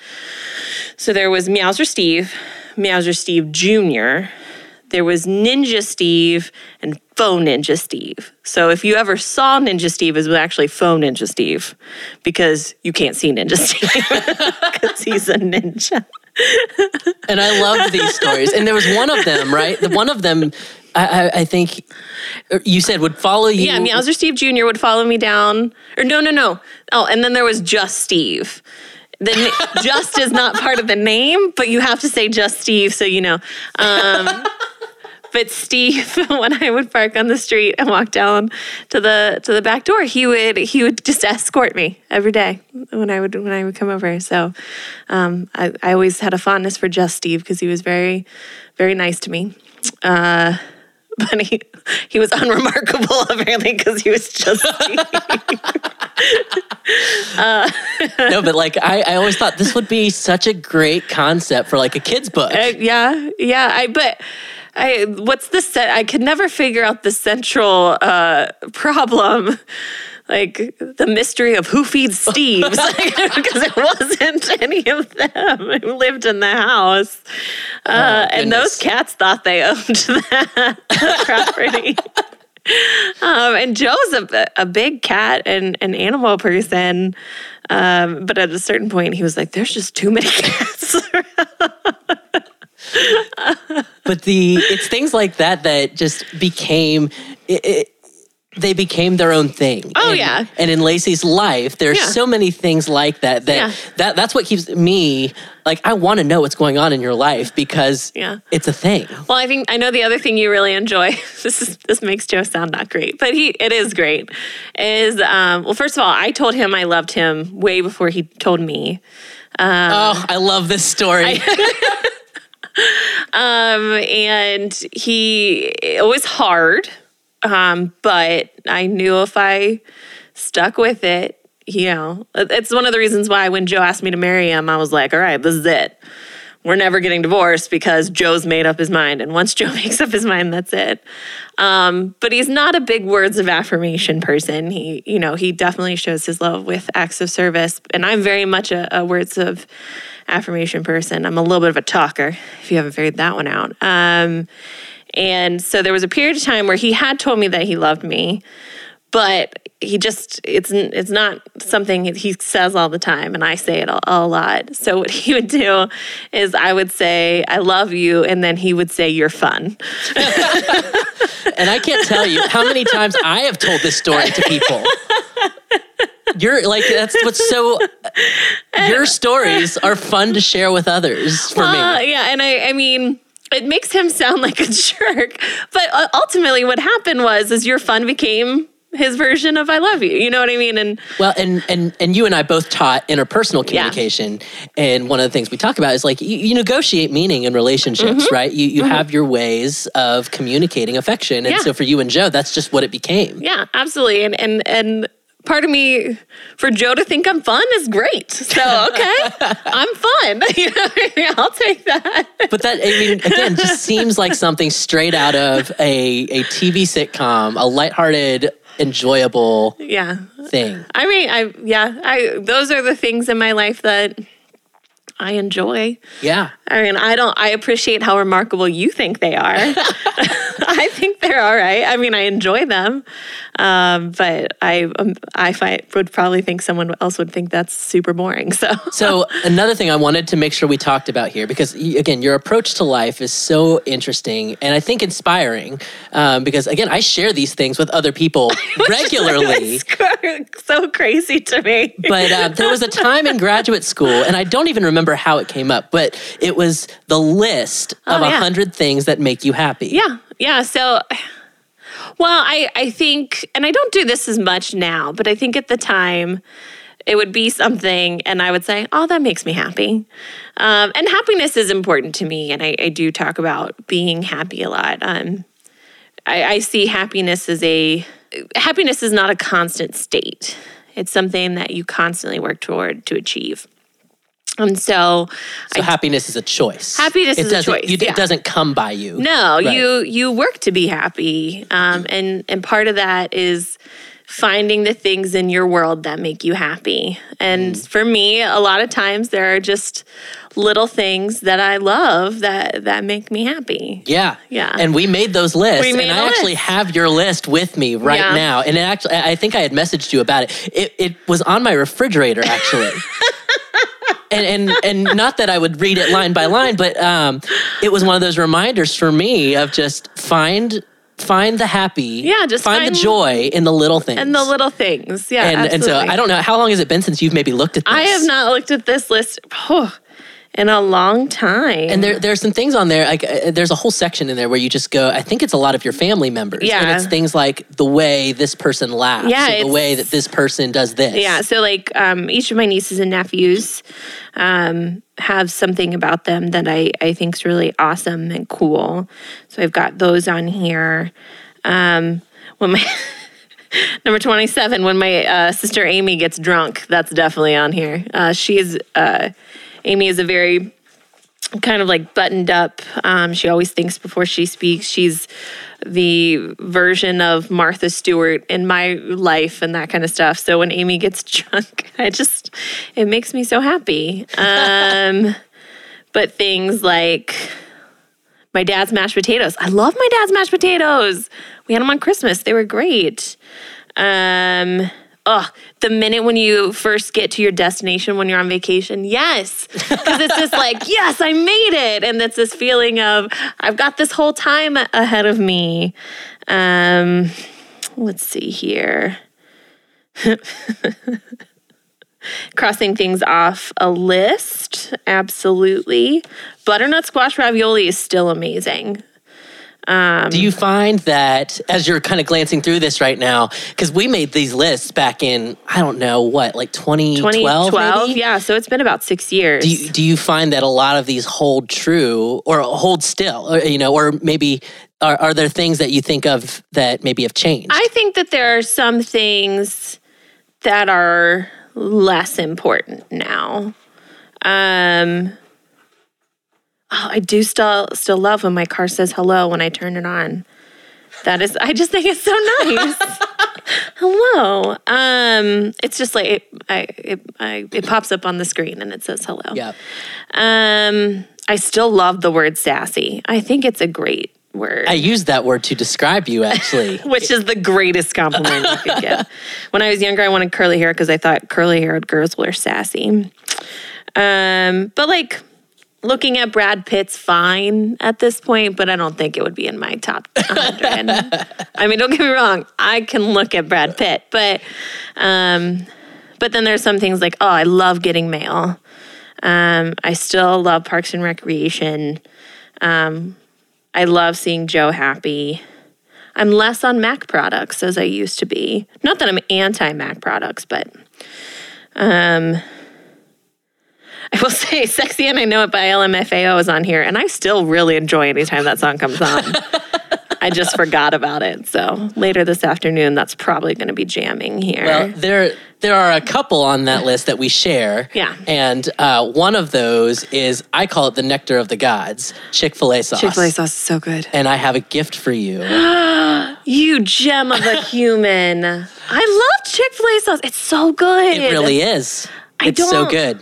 B: So there was Meowser Steve, Meowser Steve Jr., there was Ninja Steve and Faux Ninja Steve. So if you ever saw Ninja Steve, it was actually Faux Ninja Steve because you can't see Ninja Steve because he's a ninja.
A: and I love these stories. And there was one of them, right? One of them, I, I, think you said would follow you.
B: Yeah, Meowser Steve Jr. would follow me down. Or no, no, no. Oh, and then there was just Steve. The just is not part of the name, but you have to say just Steve, so you know. Um, but Steve, when I would park on the street and walk down to the to the back door, he would he would just escort me every day when I would when I would come over. So um, I, I always had a fondness for just Steve because he was very very nice to me. Uh, but he he was unremarkable apparently because he was just
A: uh, no but like I, I always thought this would be such a great concept for like a kid's book
B: uh, yeah yeah i but I what's the set? I could never figure out the central uh, problem. Like the mystery of who feeds Steve's, because it wasn't any of them who lived in the house, uh, oh, and those cats thought they owned that property. Um, and Joe's a, a, big cat and an animal person. Um, but at a certain point, he was like, there's just too many cats
A: but the it's things like that that just became it, it, they became their own thing.
B: Oh
A: and,
B: yeah.
A: And in Lacey's life, there's yeah. so many things like that that yeah. that that's what keeps me like I want to know what's going on in your life because yeah. it's a thing.
B: Well, I think I know the other thing you really enjoy. This is this makes Joe sound not great, but he it is great. Is um, well, first of all, I told him I loved him way before he told me.
A: Um, oh, I love this story. I,
B: um, and he, it was hard, um, but I knew if I stuck with it, you know, it's one of the reasons why when Joe asked me to marry him, I was like, all right, this is it. We're never getting divorced because Joe's made up his mind. And once Joe makes up his mind, that's it. Um, but he's not a big words of affirmation person. He, you know, he definitely shows his love with acts of service. And I'm very much a, a words of affirmation person. I'm a little bit of a talker, if you haven't figured that one out. Um, and so there was a period of time where he had told me that he loved me, but he just it's it's not something he says all the time and I say it a, a, lot. So what he would do is I would say I love you and then he would say you're fun.
A: and I can't tell you how many times I have told this story to people. You're like that's what's so. Your stories are fun to share with others for
B: uh, me. Yeah, and I, I mean, it makes him sound like a jerk, but uh, ultimately, what happened was, is your fun became his version of I love you. You know what I mean? And
A: well, and and and you and I both taught interpersonal communication, yeah. and one of the things we talk about is like you, you negotiate meaning in relationships, mm-hmm. right? You you mm-hmm. have your ways of communicating affection, and yeah. so for you and Joe, that's just what it became.
B: Yeah, absolutely. And and and part of me for Joe to think I'm fun is great. So okay, I'm fun. You know, I'll take that.
A: But that I mean, again, just seems like something straight out of a a TV sitcom, a lighthearted, enjoyable
B: yeah
A: thing.
B: I mean, I yeah, I those are the things in my life that I enjoy.
A: Yeah.
B: I mean, I don't, I appreciate how remarkable you think they are. I think they're all right. I mean, I enjoy them. Um, but I, um, I find, would probably think someone else would think that's super boring. So,
A: so another thing I wanted to make sure we talked about here, because again, your approach to life is so interesting and I think inspiring. Um, because again, I share these things with other people regularly.
B: so crazy to me.
A: but uh, there was a time in graduate school, and I don't even remember how it came up, but it was the list of a oh, hundred things that make you happy.
B: Yeah, yeah. So well, I, I think, and I don't do this as much now, but I think at the time it would be something, and I would say, oh, that makes me happy. Um, and happiness is important to me, and I, I do talk about being happy a lot. Um, I, I see happiness as a happiness is not a constant state. It's something that you constantly work toward to achieve. And so,
A: So happiness is a choice.
B: Happiness
A: it
B: is a choice,
A: you-
B: yeah.
A: It doesn't come by you.
B: No,
A: Right.
B: you you work to be happy, um, and and part of that is finding the things in your world that make you happy. And
A: Mm.
B: for me, a lot of times there are just little things that I love that that make me happy.
A: Yeah.
B: Yeah.
A: And we made those lists.
B: We made
A: and I actually have your list with me right
B: Yeah.
A: now. And it actually I think I had messaged you about it. It it was on my refrigerator actually. and and and not that I would read it line by line, but um it was one of those reminders for me of just find find the happy.
B: Yeah, just
A: find,
B: find-
A: the joy in the little things.
B: And the little things, yeah.
A: and, and so. I don't know how long has it been since you've maybe looked at this?
B: I have not looked at this list oh, in a long time.
A: And there, there's some things on there. Like, uh, there's a whole section in there where you just go. I think it's a lot of your family members. and
B: Yeah.
A: it's things like the way this person laughs.
B: Yeah,
A: the way that this person does this.
B: Yeah, so like um, each of my nieces and nephews um, have something about them that I, I think is really awesome and cool. So I've got those on here. Um, when my number 27, when my uh, sister Amy gets drunk, that's definitely on here. Uh, she is, uh, Amy is a very kind of like buttoned up. Um, she always thinks before she speaks. She's the version of Martha Stewart in my life and that kind of stuff. So when Amy gets drunk, I just it makes me so happy. Um, but things like my dad's mashed potatoes. I love my dad's mashed potatoes. We had them on Christmas. They were great. Um, oh, the minute when you first get to your destination when you're on vacation, yes, because it's just like, yes, I made it, and it's this feeling of I've got this whole time ahead of me. Um, let's see here. Crossing things off a list, absolutely. Butternut squash ravioli is still amazing.
A: Do you find that as you're kind of glancing through this right now, because we made these lists back in I don't know what, like 2012,
B: 2012,
A: maybe?
B: yeah. So it's been about six years.
A: Do you, do you find that a lot of these hold true or hold still, or, you know, or maybe are, are there things that you think of that maybe have changed?
B: I think that there are some things that are less important now. Um, oh, I do still still love when my car says hello when I turn it on. That is, I just think it's so nice. hello. Um, it's just like it, I, it, I, it pops up on the screen and it says hello.
A: yeah.
B: Um, I still love the word sassy. I think it's a great word.
A: I used that word to describe you actually.
B: which is the greatest compliment you could get. When I was younger, I wanted curly hair because I thought curly haired girls were sassy. Um, but like looking at Brad Pitt's fine at this point, but I don't think it would be in my top 100. I mean, don't get me wrong, I can look at Brad Pitt, but um, but then there's some things like, oh, I love getting mail. Um, I still love Parks and Recreation. Um, I love seeing Joe happy. I'm less on Mac products as I used to be. Not that I'm anti Mac products, but um, I will say Sexy and I Know It by LMFAO is on here, and I still really enjoy anytime that song comes on. I just forgot about it. So later this afternoon, that's probably going to be jamming here.
A: Well, there there are a couple on that list that we share.
B: Yeah.
A: And uh, one of those is I call it the nectar of the gods, Chick Fil A sauce.
B: Chick fil A sauce is so good.
A: And I have a gift for you.
B: You gem of a human. I love Chick fil A sauce. It's so good.
A: It really is.
B: I
A: It's so
B: don't-
A: good.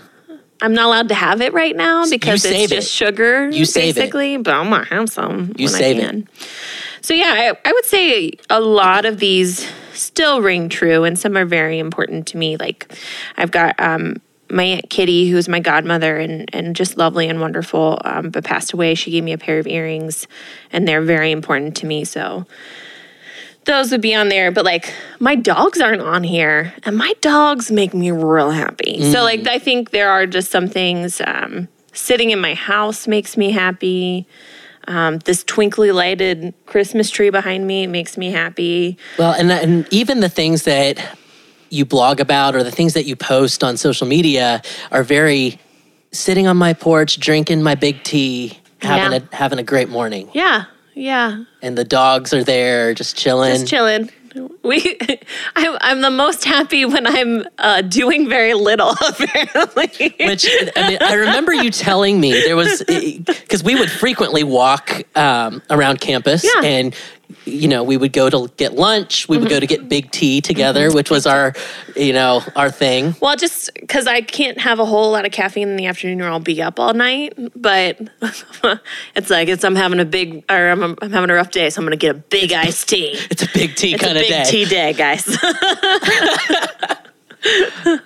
B: I'm not allowed to have it right now because it's just
A: it.
B: sugar,
A: You save it.
B: basically. But I'm gonna have some
A: You save it.
B: So yeah, I, I would say a lot of these still ring true, and some are very important to me. Like I've got um, my aunt Kitty, who's my godmother and and just lovely and wonderful, um, but passed away. She gave me a pair of earrings, and they're very important to me. So those would be on there but like my dogs aren't on here and my dogs make me real happy. So like i think there are just some things um, sitting in my house makes me happy. Um, this twinkly lighted christmas tree behind me makes me happy.
A: Well, and and even the things that you blog about or the things that you post on social media are very sitting on my porch, drinking my big tea, having
B: Yeah.
A: a having a great morning.
B: yeah yeah
A: And the dogs are there just chilling.
B: just chilling we, I'm, I'm the most happy when I'm uh, doing very little. Apparently,
A: Which I mean, I remember you telling me there was because we would frequently walk um, around campus,
B: Yeah.
A: and you know we would go to get lunch, we would go to get big tea together, which was our you know our thing.
B: Well, just because I can't have a whole lot of caffeine in the afternoon or I'll be up all night. But it's like it's I'm having a big or I'm, I'm having a rough day, so I'm gonna get a big iced tea.
A: It's a big tea kind of
B: big
A: day.
B: tea day, guys.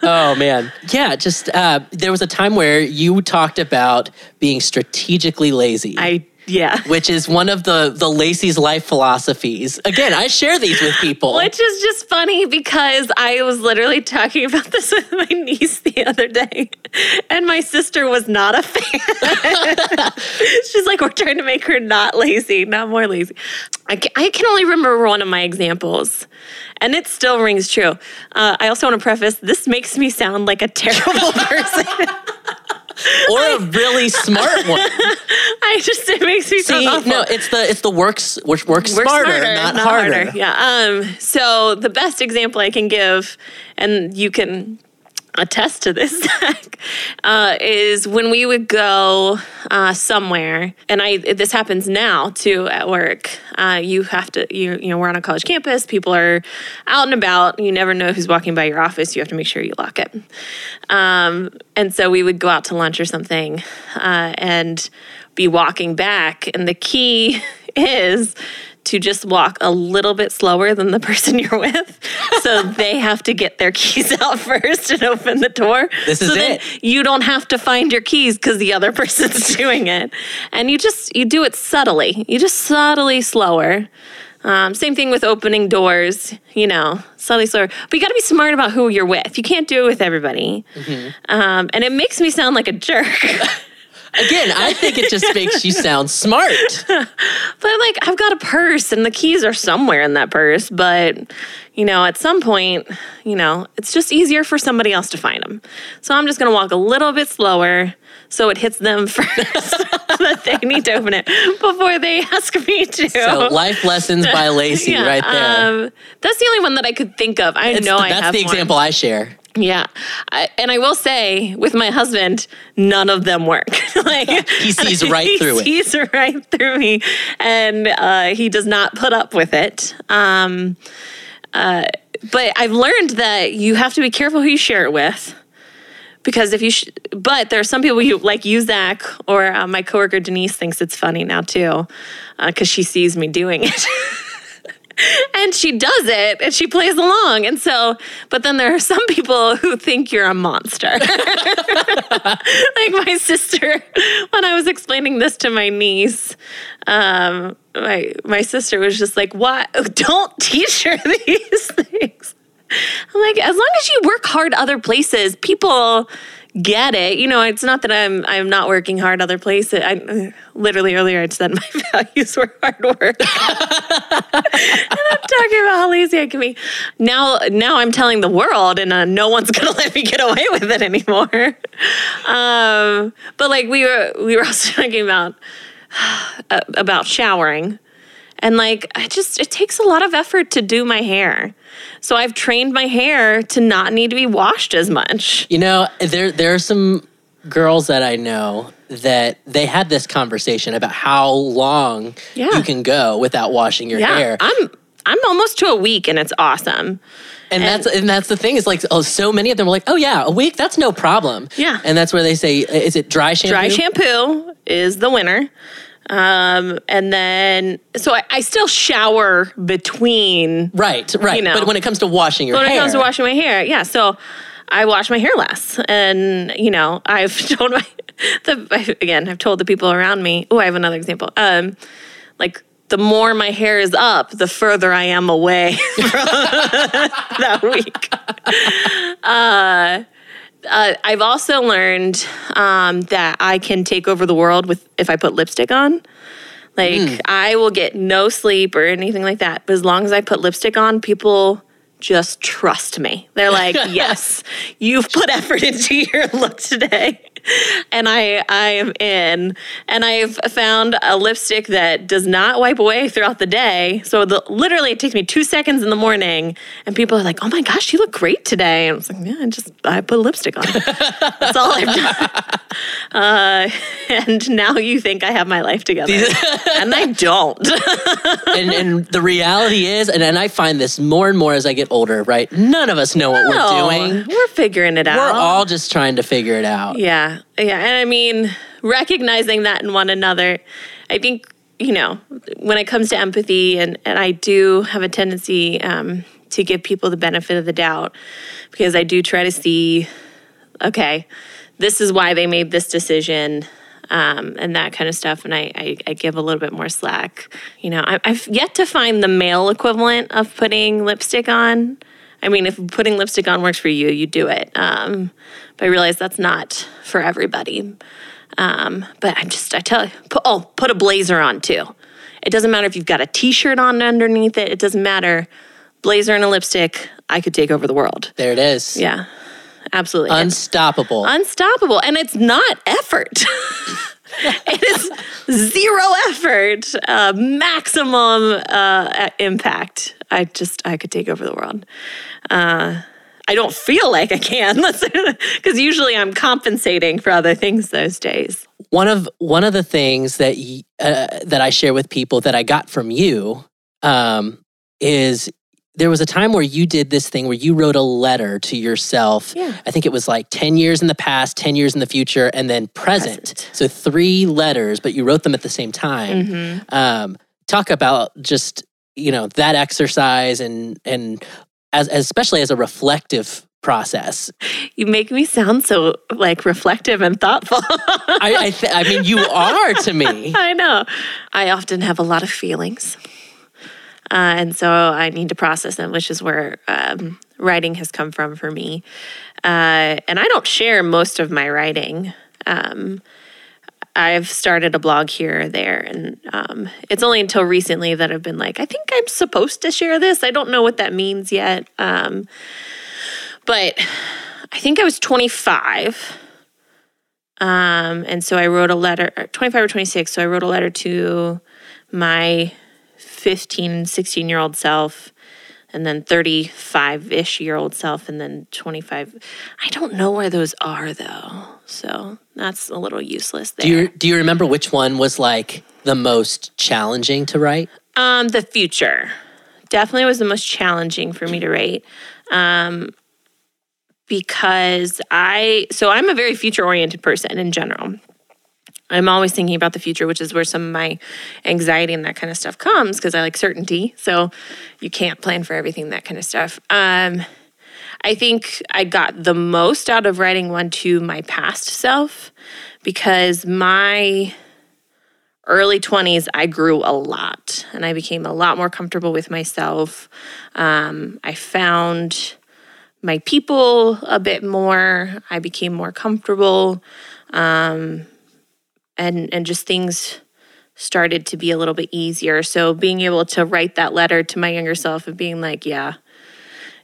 A: Oh man, yeah. Just uh, there was a time where you talked about being strategically lazy.
B: I yeah.
A: which is one of the the Lacey's life philosophies. Again, I share these with people.
B: Which is just funny because I was literally talking about this with my niece the other day, and my sister was not a fan. She's like, we're trying to make her not lazy, not more lazy. I can, I can only remember one of my examples, and it still rings true. Uh, I also want to preface this makes me sound like a terrible person.
A: or a really smart one.
B: I just, it makes me
A: See,
B: awful.
A: no, it's the it's the works work, work
B: We're
A: smarter, not, harder.
B: Yeah. Um, so the best example I can give, and you can attest to this, uh, is when we would go uh, somewhere, and I this happens now too at work. Uh, you have to, you you know, we're on a college campus. People are out and about. You never know who's walking by your office. You have to make sure you lock it. Um, and so we would go out to lunch or something, uh, and be walking back, and the key is to just walk a little bit slower than the person you're with. So they have to get their keys out first and open the door.
A: This is
B: so
A: it.
B: you don't have to find your keys because the other person's doing it. And you just you do it subtly. You just subtly slower. Um, same thing with opening doors, you know, subtly slower. But you got to be smart about who you're with. You can't do it with everybody.
A: Mm-hmm.
B: Um, and it makes me sound like a jerk.
A: Again, I think it just makes you sound smart.
B: But like, I've got a purse and the keys are somewhere in that purse. But, you know, at some point, you know, it's just easier for somebody else to find them. So I'm just going to walk a little bit slower so it hits them first that they need to open it before they ask me to.
A: So, life lessons by Lacey,
B: Yeah,
A: right there.
B: Um, that's the only one that I could think of. I
A: It's
B: know
A: the-
B: I
A: that's
B: have
A: the
B: one.
A: example I share.
B: Yeah, I, and I will say, with my husband, none of them work. like
A: He sees right through it.
B: He sees right through me, and uh, he does not put up with it. Um, uh, but I've learned that you have to be careful who you share it with. Because if you, sh- but there are some people you like you Zach or uh, my coworker Denise thinks it's funny now too, because she sees me doing it. and she does it and she plays along. And so, but then there are some people who think you're a monster. like my sister, when I was explaining this to my niece, um, my my sister was just like, "What? Don't teach her these things." I'm like, as long as you work hard other places, people get it. You know, it's not that I'm I'm not working hard other places. I literally earlier I said my values were hard work. and I'm talking about how lazy I can be. Now now I'm telling the world and uh, no one's gonna let me get away with it anymore. Um, but like we were we were also talking about uh, about showering. And like, I just, it takes a lot of effort to do my hair. So I've trained my hair to not need to be washed as much.
A: You know, there there are some girls that I know that they had this conversation about how long
B: Yeah.
A: you can go without washing your
B: Yeah.
A: hair.
B: I'm, I'm almost to a week and it's awesome.
A: And that's and that's the thing. Is like oh, so many of them are like, oh yeah, a week that's no problem.
B: Yeah.
A: and that's where they say, is it dry shampoo?
B: Dry shampoo is the winner. Um, and then, so I, I still shower between
A: Right, right.
B: You know.
A: but when it comes to washing your
B: when
A: hair, When
B: it comes to washing my hair. Yeah. So I wash my hair less. And, you know, I've told my, the, again, I've told the people around me, oh, I have another example. Um, like, the more my hair is up, the further I am away from that week. Uh, uh, I've also learned um, that I can take over the world with if I put lipstick on. Like I will get no sleep or anything like that. But as long as I put lipstick on, people just trust me. They're like, "Yes, you've put effort into your look today." and I I am in. And I've found a lipstick that does not wipe away throughout the day. So the, literally, it takes me two seconds in the morning, and people are like, "Oh my gosh, you look great today." And I was like, "Yeah, I just I put lipstick on. That's all I've done." Uh, and now you think I have my life together, and I don't.
A: and, and the reality is, and, and I find this more and more as I get older, right? None of us know what we're doing.
B: We're figuring it out.
A: We're all just trying to figure it out.
B: Yeah. Yeah. And I mean, recognizing that in one another, I think, you know, when it comes to empathy, and, and I do have a tendency um, to give people the benefit of the doubt because I do try to see, okay, this is why they made this decision. Um, and that kind of stuff, and I, I, I give a little bit more slack. You know, I, I've yet to find the male equivalent of putting lipstick on. I mean, if putting lipstick on works for you, you do it. Um, but I realize that's not for everybody. Um, but I'm just, I tell you, put, oh, put a blazer on too. It doesn't matter if you've got a t shirt on underneath it, it doesn't matter. Blazer and a lipstick, I could take over the world.
A: There it is.
B: Yeah, absolutely. It's
A: Unstoppable.
B: unstoppable. And it's not effort. it is zero effort, uh, maximum uh, impact. I just, I could take over the world. Uh, I don't feel like I can because usually I'm compensating for other things those days.
A: one of one of the things that uh, that I share with people that I got from you um, is there was a time where you did this thing where you wrote a letter to yourself.
B: Yeah.
A: I think it was like ten years in the past, ten years in the future, and then present.
B: Present.
A: So three letters, but you wrote them at the same time.
B: Mm-hmm.
A: Um, talk about just you know that exercise and and as especially as a reflective process.
B: You make me sound so like reflective and thoughtful.
A: I I, th- I mean, you are to me.
B: I know. I often have a lot of feelings. Uh, and so I need to process them, which is where um, writing has come from for me. Uh, and I don't share most of my writing. Um, I've started a blog here or there, and um, it's only until recently that I've been like, I think I'm supposed to share this. I don't know what that means yet. Um, but I think I was 25. Um, and so I wrote a letter, 25 or 26. So I wrote a letter to my 15, 16 year old self, and then 35 ish year old self, and then 25. I don't know where those are though. So that's a little useless there.
A: Do you do you remember which one was like the most challenging to write?
B: Um, the future definitely was the most challenging for me to write. Um, because I, so I'm a very future oriented person in general. I'm always thinking about the future, which is where some of my anxiety and that kind of stuff comes because I like certainty. So you can't plan for everything, that kind of stuff. Um, I think I got the most out of writing one to my past self because my early 20s, I grew a lot and I became a lot more comfortable with myself. Um, I found my people a bit more. I became more comfortable. Um, and, and just things started to be a little bit easier. So being able to write that letter to my younger self and being like, yeah,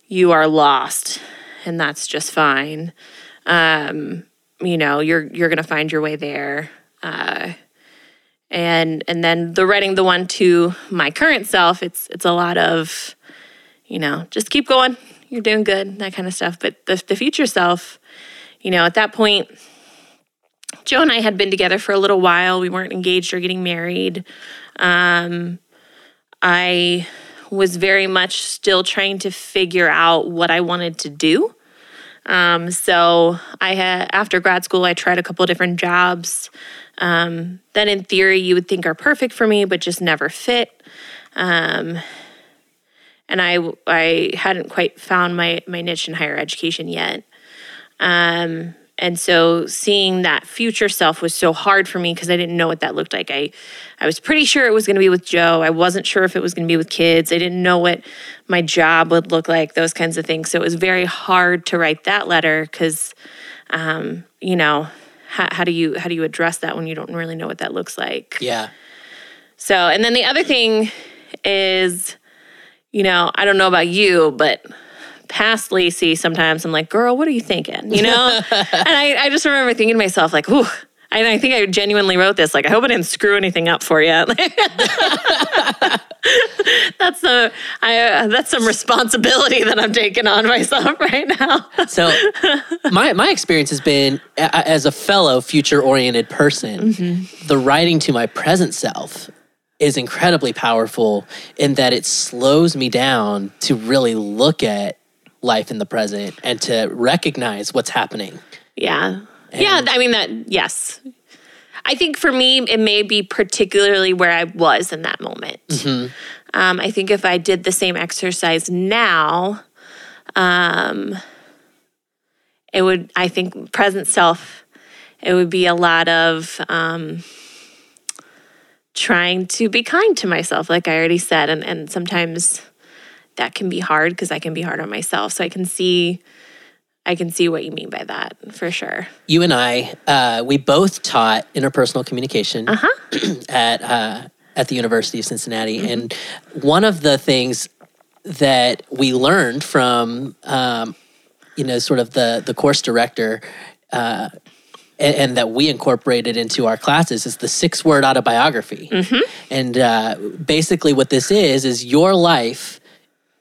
B: you are lost and that's just fine. Um, you know, you're you're gonna find your way there. Uh, and and then the writing the one to my current self it's it's a lot of you know just keep going you're doing good that kind of stuff but the, the future self you know at that point joe and i had been together for a little while we weren't engaged or getting married um, i was very much still trying to figure out what i wanted to do um, so i had after grad school i tried a couple different jobs um, that in theory you would think are perfect for me, but just never fit. Um, and I I hadn't quite found my my niche in higher education yet. Um, and so seeing that future self was so hard for me because I didn't know what that looked like. I I was pretty sure it was going to be with Joe. I wasn't sure if it was going to be with kids. I didn't know what my job would look like, those kinds of things. So it was very hard to write that letter because um, you know, how, how do you how do you address that when you don't really know what that looks like?
A: Yeah.
B: So, and then the other thing is, you know, I don't know about you, but past Lacey, sometimes I'm like, girl, what are you thinking? You know? and I, I just remember thinking to myself, like, whew. And I think I genuinely wrote this. Like, I hope I didn't screw anything up for you. that's a, I, uh, that's some responsibility that I'm taking on myself right now.
A: So, my my experience has been a- as a fellow future oriented person,
B: Mm-hmm.
A: the writing to my present self is incredibly powerful in that it slows me down to really look at life in the present and to recognize what's happening.
B: Yeah. yeah. I mean, that, yes. I think for me, it may be particularly where I was in that moment. Um, I think if I did the same exercise now, um, it would, I think, present self, it would be a lot of um, trying to be kind to myself, like I already said. And, and sometimes that can be hard because I can be hard on myself. So I can see. I can see what you mean by that for sure.
A: You and I, uh, we both taught interpersonal communication at uh, at the University of Cincinnati, and one of the things that we learned from, um, you know, sort of the the course director. Uh, and, and that we incorporated into our classes is the six word autobiography. And uh, basically, what this is, is your life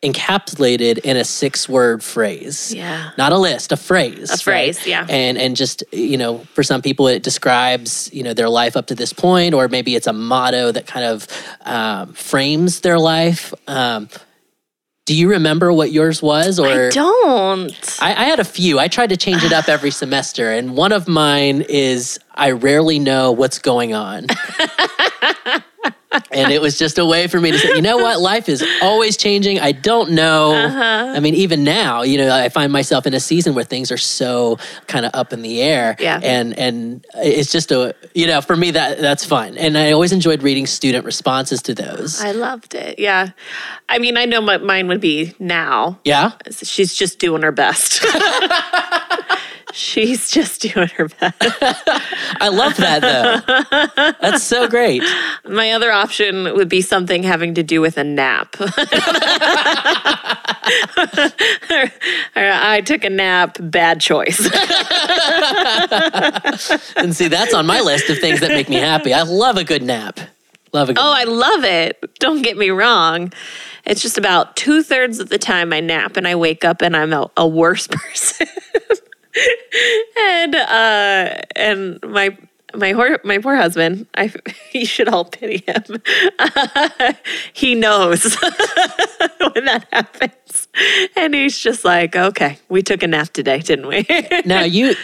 A: encapsulated in a six word phrase.
B: Yeah.
A: Not a list, a phrase. A
B: phrase, yeah.
A: And and just, you know, for some people it describes, you know, their life up to this point, or maybe it's a motto that kind of um, frames their life. Um, do you remember what yours was? Or
B: I don't.
A: I, I had a few. I tried to change it up every semester, and one of mine is I rarely know what's going on. and it was just a way for me to say, you know what, life is always changing. I don't know.
B: Uh-huh.
A: I mean, even now, you know, I find myself in a season where things are so kind of up in the air.
B: Yeah.
A: And and it's just a you know, for me that that's fun. And I always enjoyed reading student responses to those.
B: I loved it. Yeah. I mean, I know what mine would be now.
A: yeah.
B: She's just doing her best. She's just doing her best.
A: I love that though. That's so great.
B: My other option would be something having to do with a nap. I took a nap, bad choice.
A: And see, that's on my list of things that make me happy. I love a good nap. Love a good
B: Oh, I love it. Don't get me wrong. It's just about two thirds of the time I nap and I wake up and I'm a, a worse person. and uh, and my my hor- my poor husband, I you should all pity him. he knows when that happens, and he's just like, "Okay, we took a nap today, didn't we?"
A: Now you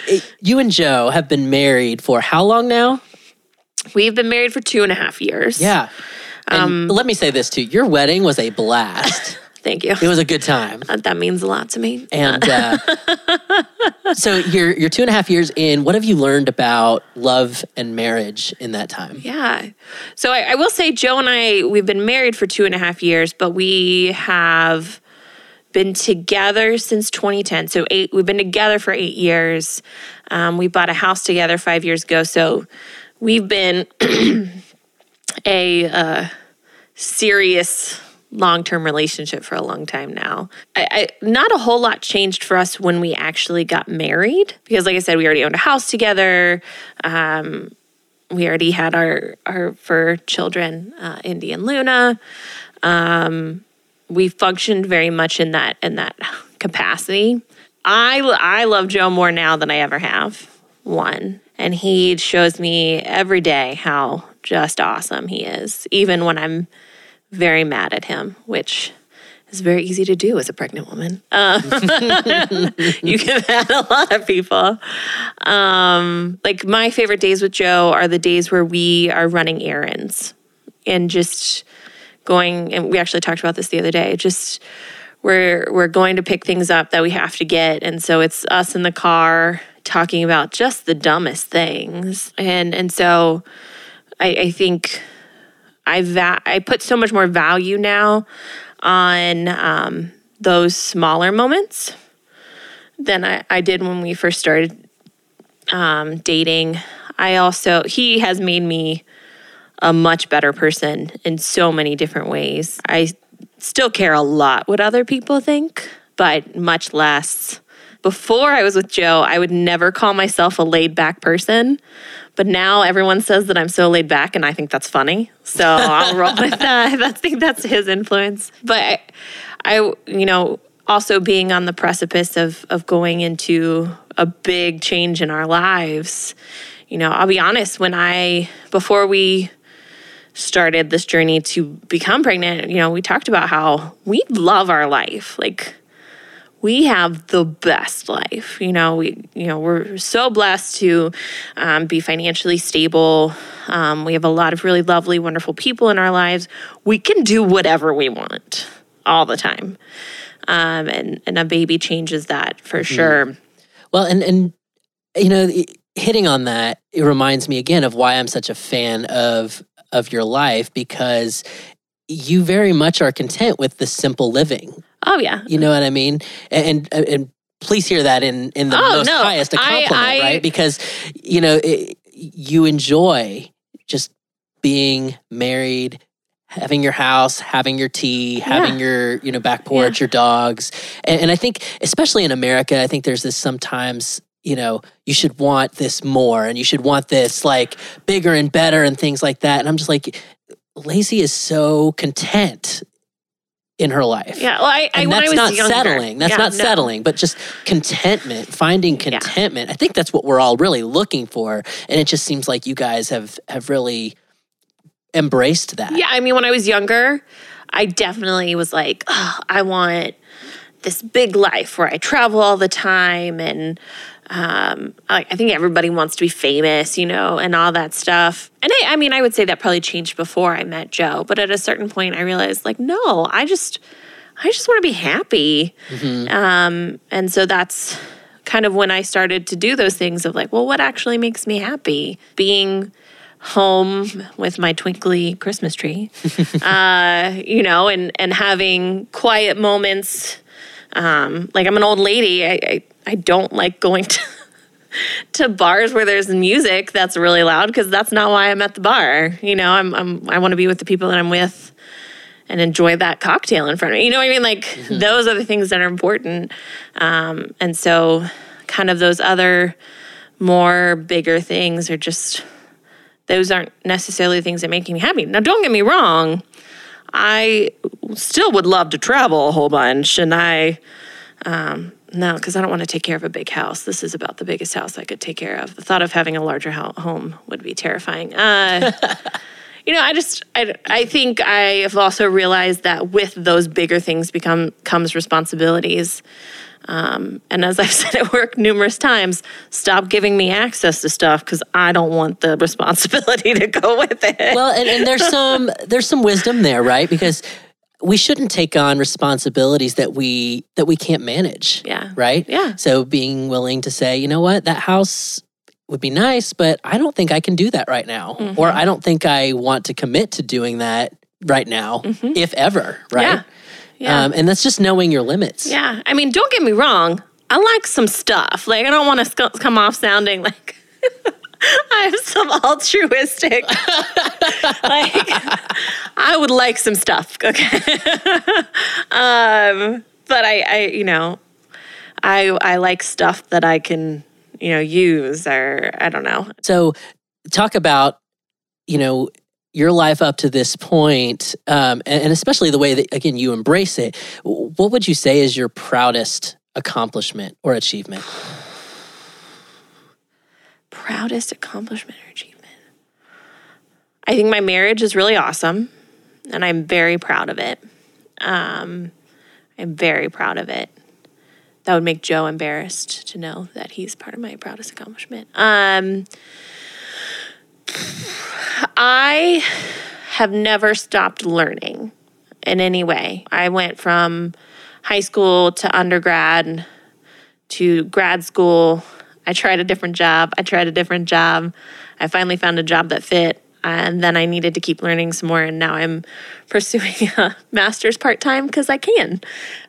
A: you and Joe have been married for how long now?
B: We've been married for two and a half years.
A: Yeah. And
B: Um,
A: let me say this too. Your wedding was a blast.
B: Thank you.
A: it was a good time.
B: Uh, that means a lot to me.
A: And uh, so you're you're two and a half years in. What have you learned about love and marriage in that time?
B: Yeah. So I, I will say, Joe and I, we've been married for two and a half years, but we have been together since 2010. So eight, we've been together for eight years. Um, we bought a house together five years ago. So we've been a uh, serious long-term relationship for a long time now. I, I, not a whole lot changed for us when we actually got married because, like I said, we already owned a house together. Um, we already had our our fur children, uh, Indy and Luna. Um, we functioned very much in that in that capacity. I I love Joe more now than I ever have. One, and he shows me every day how just awesome he is, even when I'm very mad at him, which is very easy to do as a pregnant woman. Uh, you can mad a lot of people. Um, like my favorite days with Joe are the days where we are running errands and just going. And we actually talked about this the other day. Just we're we're going to pick things up that we have to get, and so it's us in the car talking about just the dumbest things. And and so I, I think I va- I put so much more value now on um, those smaller moments than I, I did when we first started um, dating. I also he has made me a much better person in so many different ways. I still care a lot what other people think but much less. Before I was with Joe, I would never call myself a laid back person. But now everyone says that I'm so laid back, and I think that's funny. So I'll roll with that. I think that's his influence. But I, I, you know, also being on the precipice of of going into a big change in our lives. You know, I'll be honest. When I before we started this journey to become pregnant, you know, we talked about how we love our life. Like we have the best life. You know, we you know we're so blessed to um, be financially stable. Um, we have a lot of really lovely, wonderful people in our lives. We can do whatever we want all the time, um, and and a baby changes that for mm-hmm. sure.
A: Well, and and you know, hitting on that, it reminds me again of why I'm such a fan of of your life because you very much are content with the simple living
B: Oh yeah.
A: You know what I mean? And and, and please hear that in in the oh, most no. highest a compliment, I, I, right? Because you know it, you enjoy just being married having your house, having your tea, having yeah. your you know back porch, yeah. your dogs, and, and, I think especially in America, I think there's this sometimes you know you should want this more, and you should want this like bigger and better and things like that. And I'm just like, Lacey is so content in her life.
B: Yeah, well, I,
A: and
B: I,
A: that's not
B: younger,
A: settling. That's
B: yeah,
A: not
B: no.
A: settling, but just contentment, finding contentment. Yeah. I think that's what we're all really looking for, and it just seems like you guys have have really embraced that.
B: Yeah, I mean, when I was younger, I definitely was like, oh, I want this big life where I travel all the time and um, I, I, think everybody wants to be famous, you know, and all that stuff. And I, I mean, I would say that probably changed before I met Joe, but at a certain point, I realized, like, no, I just, I just want to be happy. Mm-hmm. Um, and so that's kind of when I started to do those things of like, well, what actually makes me happy? Being home with my twinkly Christmas tree, uh, you know, and and having quiet moments. Um, like I'm an old lady. I, I I don't like going to to bars where there's music that's really loud because that's not why I'm at the bar. You know, I'm, I'm I want to be with the people that I'm with and enjoy that cocktail in front of me. You know what I mean? Like mm-hmm. those are the things that are important. Um, and so, kind of those other more bigger things are just those aren't necessarily the things that make me happy. Now, don't get me wrong. I still would love to travel a whole bunch, and I um, no, because I don't want to take care of a big house. This is about the biggest house I could take care of. The thought of having a larger home would be terrifying. Uh, you know, I just, I, I think I have also realized that with those bigger things become comes responsibilities. Um, and as I've said at work numerous times, stop giving me access to stuff because I don't want the responsibility to go with it.
A: Well, and, and there's some there's some wisdom there, right? Because we shouldn't take on responsibilities that we that we can't manage.
B: Yeah.
A: Right?
B: Yeah.
A: So being willing to say, you know what, that house would be nice, but I don't think I can do that right now. Mm-hmm. Or I don't think I want to commit to doing that right now, mm-hmm. if ever, right?
B: Yeah. yeah.
A: Um, and that's just knowing your limits.
B: Yeah. I mean, don't get me wrong. I like some stuff. Like, I don't want to come off sounding like I'm some altruistic. like, I would like some stuff. Okay. um, but I, I, you know, I, I like stuff that I can, you know, use or I don't know.
A: So, talk about, you know, your life up to this point, um, and, and especially the way that again you embrace it. What would you say is your proudest accomplishment or achievement?
B: Proudest accomplishment or achievement? I think my marriage is really awesome, and I'm very proud of it. Um, I'm very proud of it. That would make Joe embarrassed to know that he's part of my proudest accomplishment. Um, I have never stopped learning in any way. I went from high school to undergrad to grad school I tried a different job. I tried a different job. I finally found a job that fit. And then I needed to keep learning some more. And now I'm pursuing a master's part time because I can.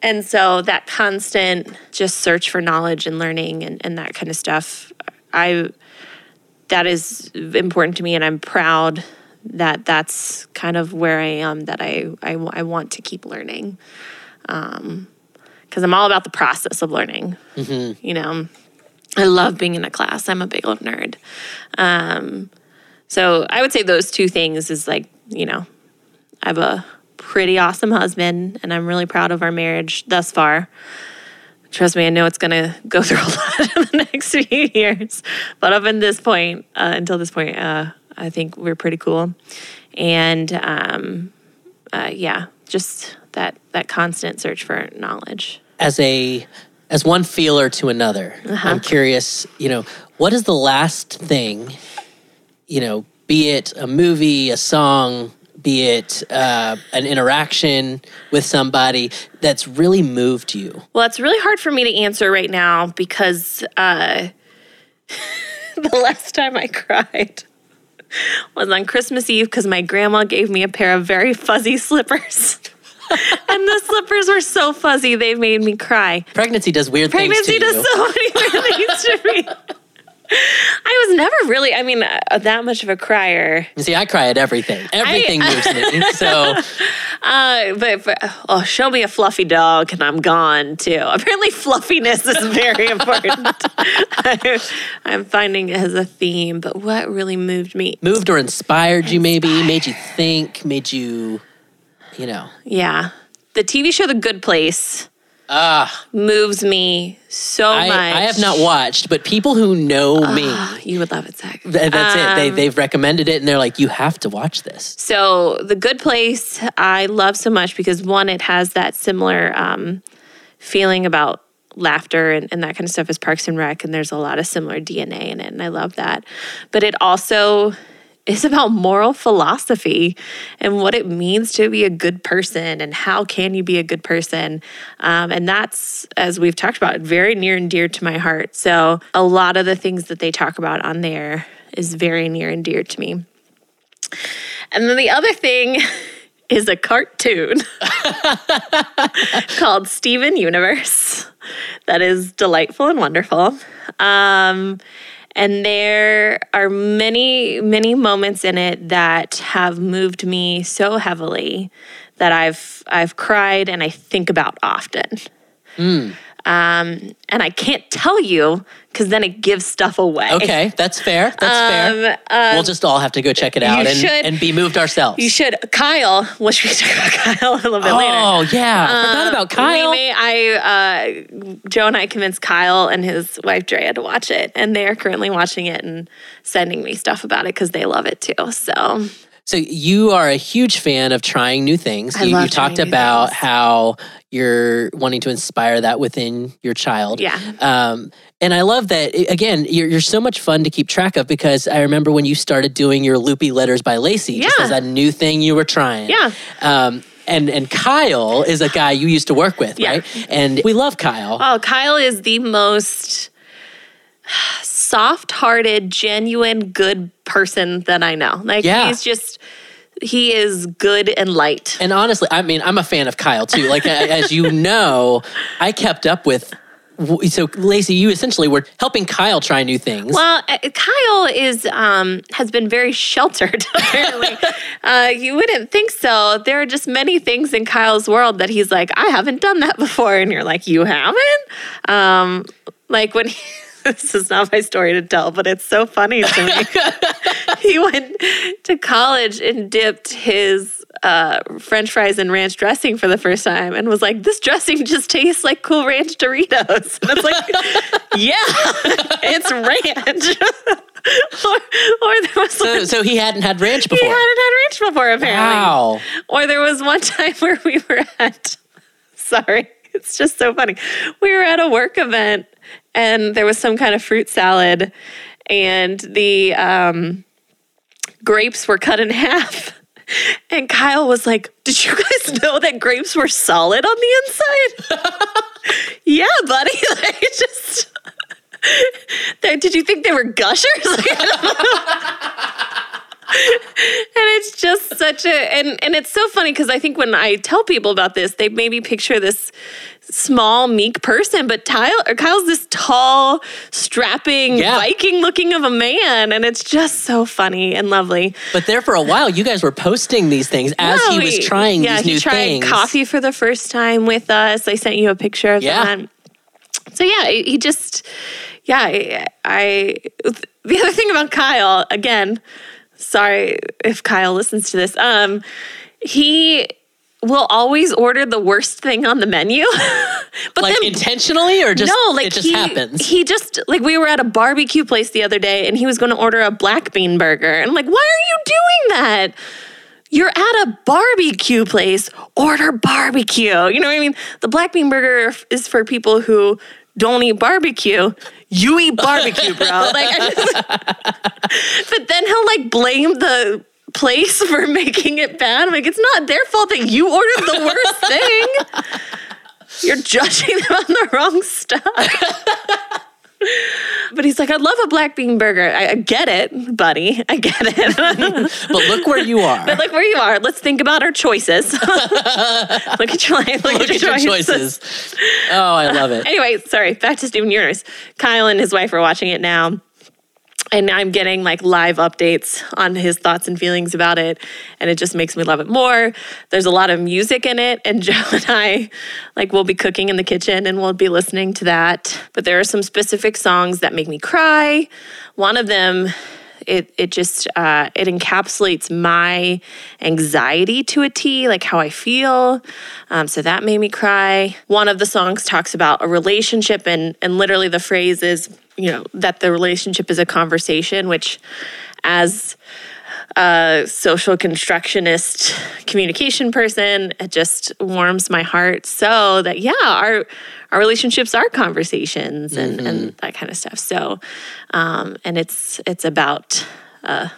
B: And so that constant just search for knowledge and learning and, and that kind of stuff, I that is important to me. And I'm proud that that's kind of where I am, that I, I, I want to keep learning. Um, because I'm all about the process of learning. You know, I love being in a class. I'm a big old nerd. Um, so I would say those two things is like, you know, I have a pretty awesome husband and I'm really proud of our marriage thus far. Trust me, I know it's going to go through a lot in the next few years. But up until this point, uh, until this point, uh, I think we're pretty cool. And um, uh, yeah, just that that constant search for knowledge.
A: As a as one feeler to another, I'm curious. You know, what is the last thing? You know, be it a movie, a song, be it uh, an interaction with somebody that's really moved you.
B: Well, it's really hard for me to answer right now because uh, the last time I cried was on Christmas Eve because my grandma gave me a pair of very fuzzy slippers. and the slippers were so fuzzy, they made me cry.
A: Pregnancy does weird
B: Pregnancy
A: things to me.
B: Pregnancy does
A: you.
B: so many weird things to me. I was never really, I mean, uh, that much of a crier.
A: You See, I cry at everything. Everything moves me. So
B: Uh, but, but oh, show me a fluffy dog and I'm gone too. Apparently, fluffiness is very important. I, I'm finding it as a theme. But what really moved me?
A: moved or inspired you maybe, made you think, made you, you know.
B: Yeah, the TV show The Good Place
A: Ah,
B: moves me so
A: I,
B: much.
A: I have not watched, but people who know me,
B: You would love it, Zach.
A: th- that's it. They
B: Um,
A: they've recommended it, and they're like, you have to watch this.
B: So the Good Place, I love so much because one, it has that similar um, feeling about laughter and, and that kind of stuff as Parks and Rec, and there's a lot of similar DNA in it, and I love that. But it also is about moral philosophy and what it means to be a good person and how can you be a good person. Um, and that's as we've talked about very near and dear to my heart. So a lot of the things that they talk about on there is very near and dear to me. And then the other thing is a cartoon called Steven Universe that is delightful and wonderful. Um, and there are many, many moments in it that have moved me so heavily that I've I've cried and I think about often. Hmm. Um, and I can't tell you because then it gives stuff away.
A: Okay, that's fair. That's fair.
B: Um,
A: we'll just all have to go check it out and,
B: should-
A: and be moved ourselves.
B: You should, Kyle. Which we talk about Kyle a little bit later.
A: Oh yeah, I forgot about Kyle.
B: Um, We may, I, uh, Joe and I convinced Kyle and his wife Drea to watch it, and they are currently watching it and sending me stuff about it because they love it too. So
A: So you are a huge fan of trying new things.
B: I
A: you,
B: love
A: you talked about
B: things.
A: how you're wanting to inspire that within your child.
B: Yeah.
A: Um, and I love that. Again, you're, you're so much fun to keep track of because I remember when you started doing your loopy letters by Lacey, just
B: Yeah.
A: as a new thing you were trying.
B: Yeah.
A: Um, and and Kyle is a guy you used to work with,
B: Yeah.
A: right? And we love Kyle.
B: Oh, Kyle is the most soft-hearted, genuine, good person that I know. Like
A: Yeah.
B: he's just he is good and light.
A: And honestly, I mean, I'm a fan of Kyle too. Like, as you know, I kept up with. So, Lacey, you essentially were helping Kyle try new things.
B: Well, uh, Kyle is um, has been very sheltered. Apparently, uh, you wouldn't think so. There are just many things in Kyle's world that he's like, I haven't done that before, and you're like, you haven't. Um, like when he, this is not my story to tell, but it's so funny to me. he went to college and dipped his uh, French fries in ranch dressing for the first time, and was like, "This dressing just tastes like Cool Ranch Doritos." And it's like, "Yeah, it's ranch." or, or there was
A: so,
B: one,
A: so he hadn't had ranch before.
B: he hadn't had ranch before apparently.
A: Wow.
B: Or there was one time where we were at, sorry, it's just so funny. We were at a work event and there was some kind of fruit salad and the um, grapes were cut in half. And Kyle was like, Did you guys know that grapes were solid on the inside? yeah, buddy. Like, just. Did you think they were gushers? And it's just such a and and it's so funny because I think when I tell people about this, they maybe picture this small, meek person, but Tyler, Kyle's this tall, strapping,
A: Yeah.
B: Viking looking of a man. And it's just so funny and lovely.
A: But there for a while, you guys were posting these things as
B: No,
A: he was trying
B: yeah,
A: these
B: he
A: new
B: tried
A: things.
B: coffee for the first time with us. I sent you a picture of
A: Yeah.
B: that. So yeah, he just yeah. I, I the other thing about Kyle again. Sorry if Kyle listens to this. Um, he will always order the worst thing on the menu, but
A: Like
B: then
A: intentionally or just
B: no, like
A: it just
B: he,
A: happens?
B: He just like we were at a barbecue place the other day, and he was going to order a black bean burger, and I'm like, why are you doing that? You're at a barbecue place. Order barbecue. You know what I mean? The black bean burger is for people who don't eat barbecue. You eat barbecue, bro. Like, just, but then he'll like blame the place for making it bad. I'm like, it's not their fault that you ordered the worst thing. You're judging them on the wrong stuff. but he's like, I'd love a black bean burger. I, I get it, buddy. I get it.
A: but look where you are.
B: but like where you are, let's think about our choices. look at your life. Look,
A: look at your choices. Oh, I love it.
B: Anyway, sorry, back to Steven Universe. Kyle and his wife are watching it now. And I'm getting like live updates on his thoughts and feelings about it. And it just makes me love it more. There's a lot of music in it. And Joe and I, like, we'll be cooking in the kitchen and we'll be listening to that. But there are some specific songs that make me cry. One of them, it, it just uh, it encapsulates my anxiety to a T, like how I feel. Um, so that made me cry. One of the songs talks about a relationship, and and literally the phrase is, you know, that the relationship is a conversation, which, as a social constructionist communication person, it just warms my heart. So that yeah, our our relationships are conversations and and that kind of stuff. So, um, and it's it's about uh,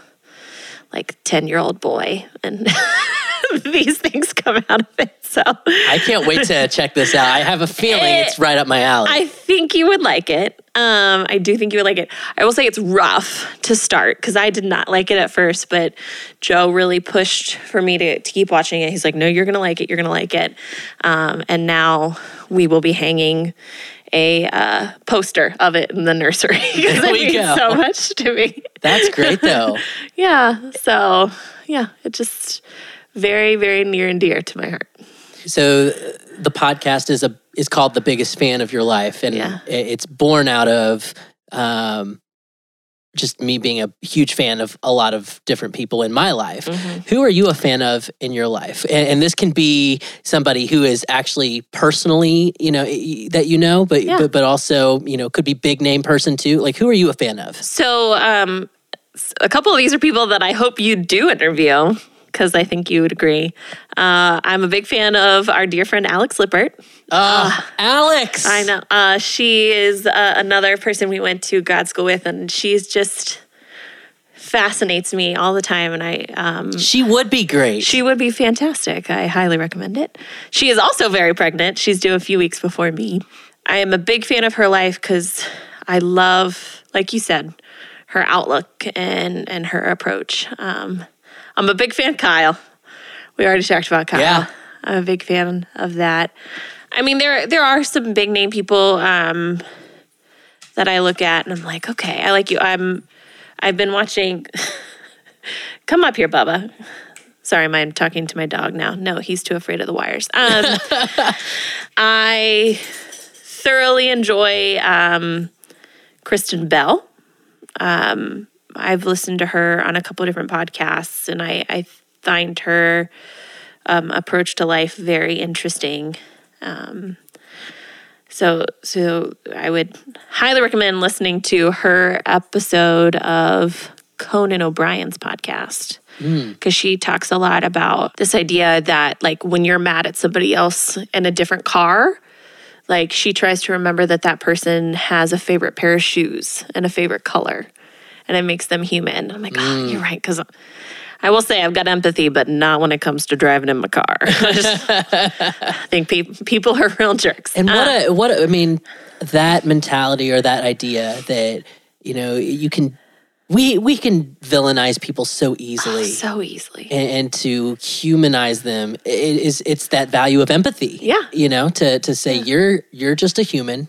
B: like ten year old boy and. These things come out of it. So
A: I can't wait to check this out. I have a feeling it's right up my alley.
B: I think you would like it. Um, I do think you would like it. I will say it's rough to start because I did not like it at first, but Joe really pushed for me to, to keep watching it. He's like, no, you're going to like it. You're going to like it. Um, and now we will be hanging a uh, poster of it in the nursery because it means
A: go.
B: so much to me.
A: That's great though.
B: yeah. So, yeah, it just very, very near and dear to my heart.
A: So the podcast is a is called the biggest fan of your life, and
B: Yeah.
A: it's born out of um, just me being a huge fan of a lot of different people in my life.
B: Mm-hmm.
A: Who are you a fan of in your life? And, and this can be somebody who is actually personally, you know, that you know, but
B: Yeah.
A: but but also, you know, could be big name person too. Like, who are you a fan of?
B: So, um, a couple of these are people that I hope you do interview because I think you would agree. Uh, I'm a big fan of our dear friend Alex Lippert.
A: Uh, Alex.
B: I know uh, she is uh, another person we went to grad school with, and she's just fascinates me all the time. And I, um,
A: She would be great.
B: she would be fantastic. I highly recommend it. She is also very pregnant. She's due a few weeks before me. I am a big fan of her life because I love, like you said, her outlook and and her approach. Um, I'm a big fan of Kyle. We already talked about Kyle.
A: Yeah.
B: I'm a big fan of that. I mean, there there are some big name people um, that I look at and I'm like, okay, I like you. I'm I've been watching. Come up here, Bubba. Sorry, I'm I talking to my dog now? No, he's too afraid of the wires. Um, I thoroughly enjoy um, Kristen Bell. Um, I've listened to her on a couple of different podcasts, and I, I find her um, approach to life very interesting. Um, so, so I would highly recommend listening to her episode of Conan O'Brien's podcast because she talks a lot about this idea that like when you're mad at somebody else in a different car like she tries to remember that that person has a favorite pair of shoes and a favorite color and it makes them human i'm like oh you're right because i will say i've got empathy but not when it comes to driving in my car I just think pe- people are real jerks
A: And what
B: Uh,
A: a what a, I mean, that mentality or that idea that you know you can we we can villainize people so easily.
B: so easily.
A: and, and to humanize them it is it's that value of empathy
B: Yeah.
A: you know to to say you're you're just a human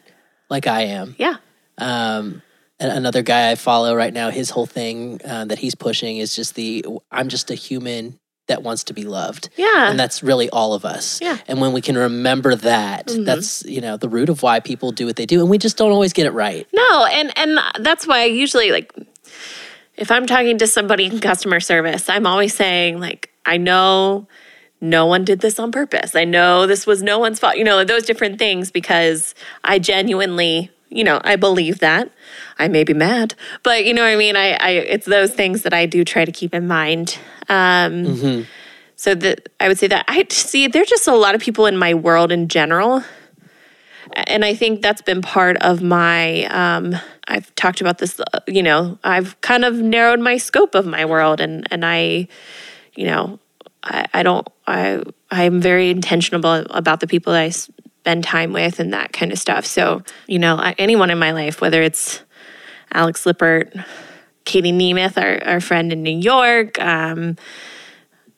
A: like i am
B: yeah.
A: um another guy i follow right now his whole thing uh, that he's pushing is just the i'm just a human that wants to be loved
B: Yeah.
A: and that's really all of us
B: Yeah.
A: and when we can remember that
B: Mhm.
A: that's you know the root of why people do what they do and we just don't always get it right
B: No, and and that's why I usually like if I'm talking to somebody in customer service, I'm always saying like I know no one did this on purpose. I know this was no one's fault. You know, those different things because I genuinely, you know, I believe that. I may be mad, but you know what I mean? I, I it's those things that I do try to keep in mind. Um so that I would say that I see there's just a lot of people in my world in general and I think that's been part of my. Um, I've talked about this. uh, You know, I've kind of narrowed my scope of my world, and and I, you know, I, I don't. I I'm very intentional about the people that I spend time with and that kind of stuff. So you know, anyone in my life, whether it's Alex Lippert, Katie Nemeth, our our friend in New York. Um,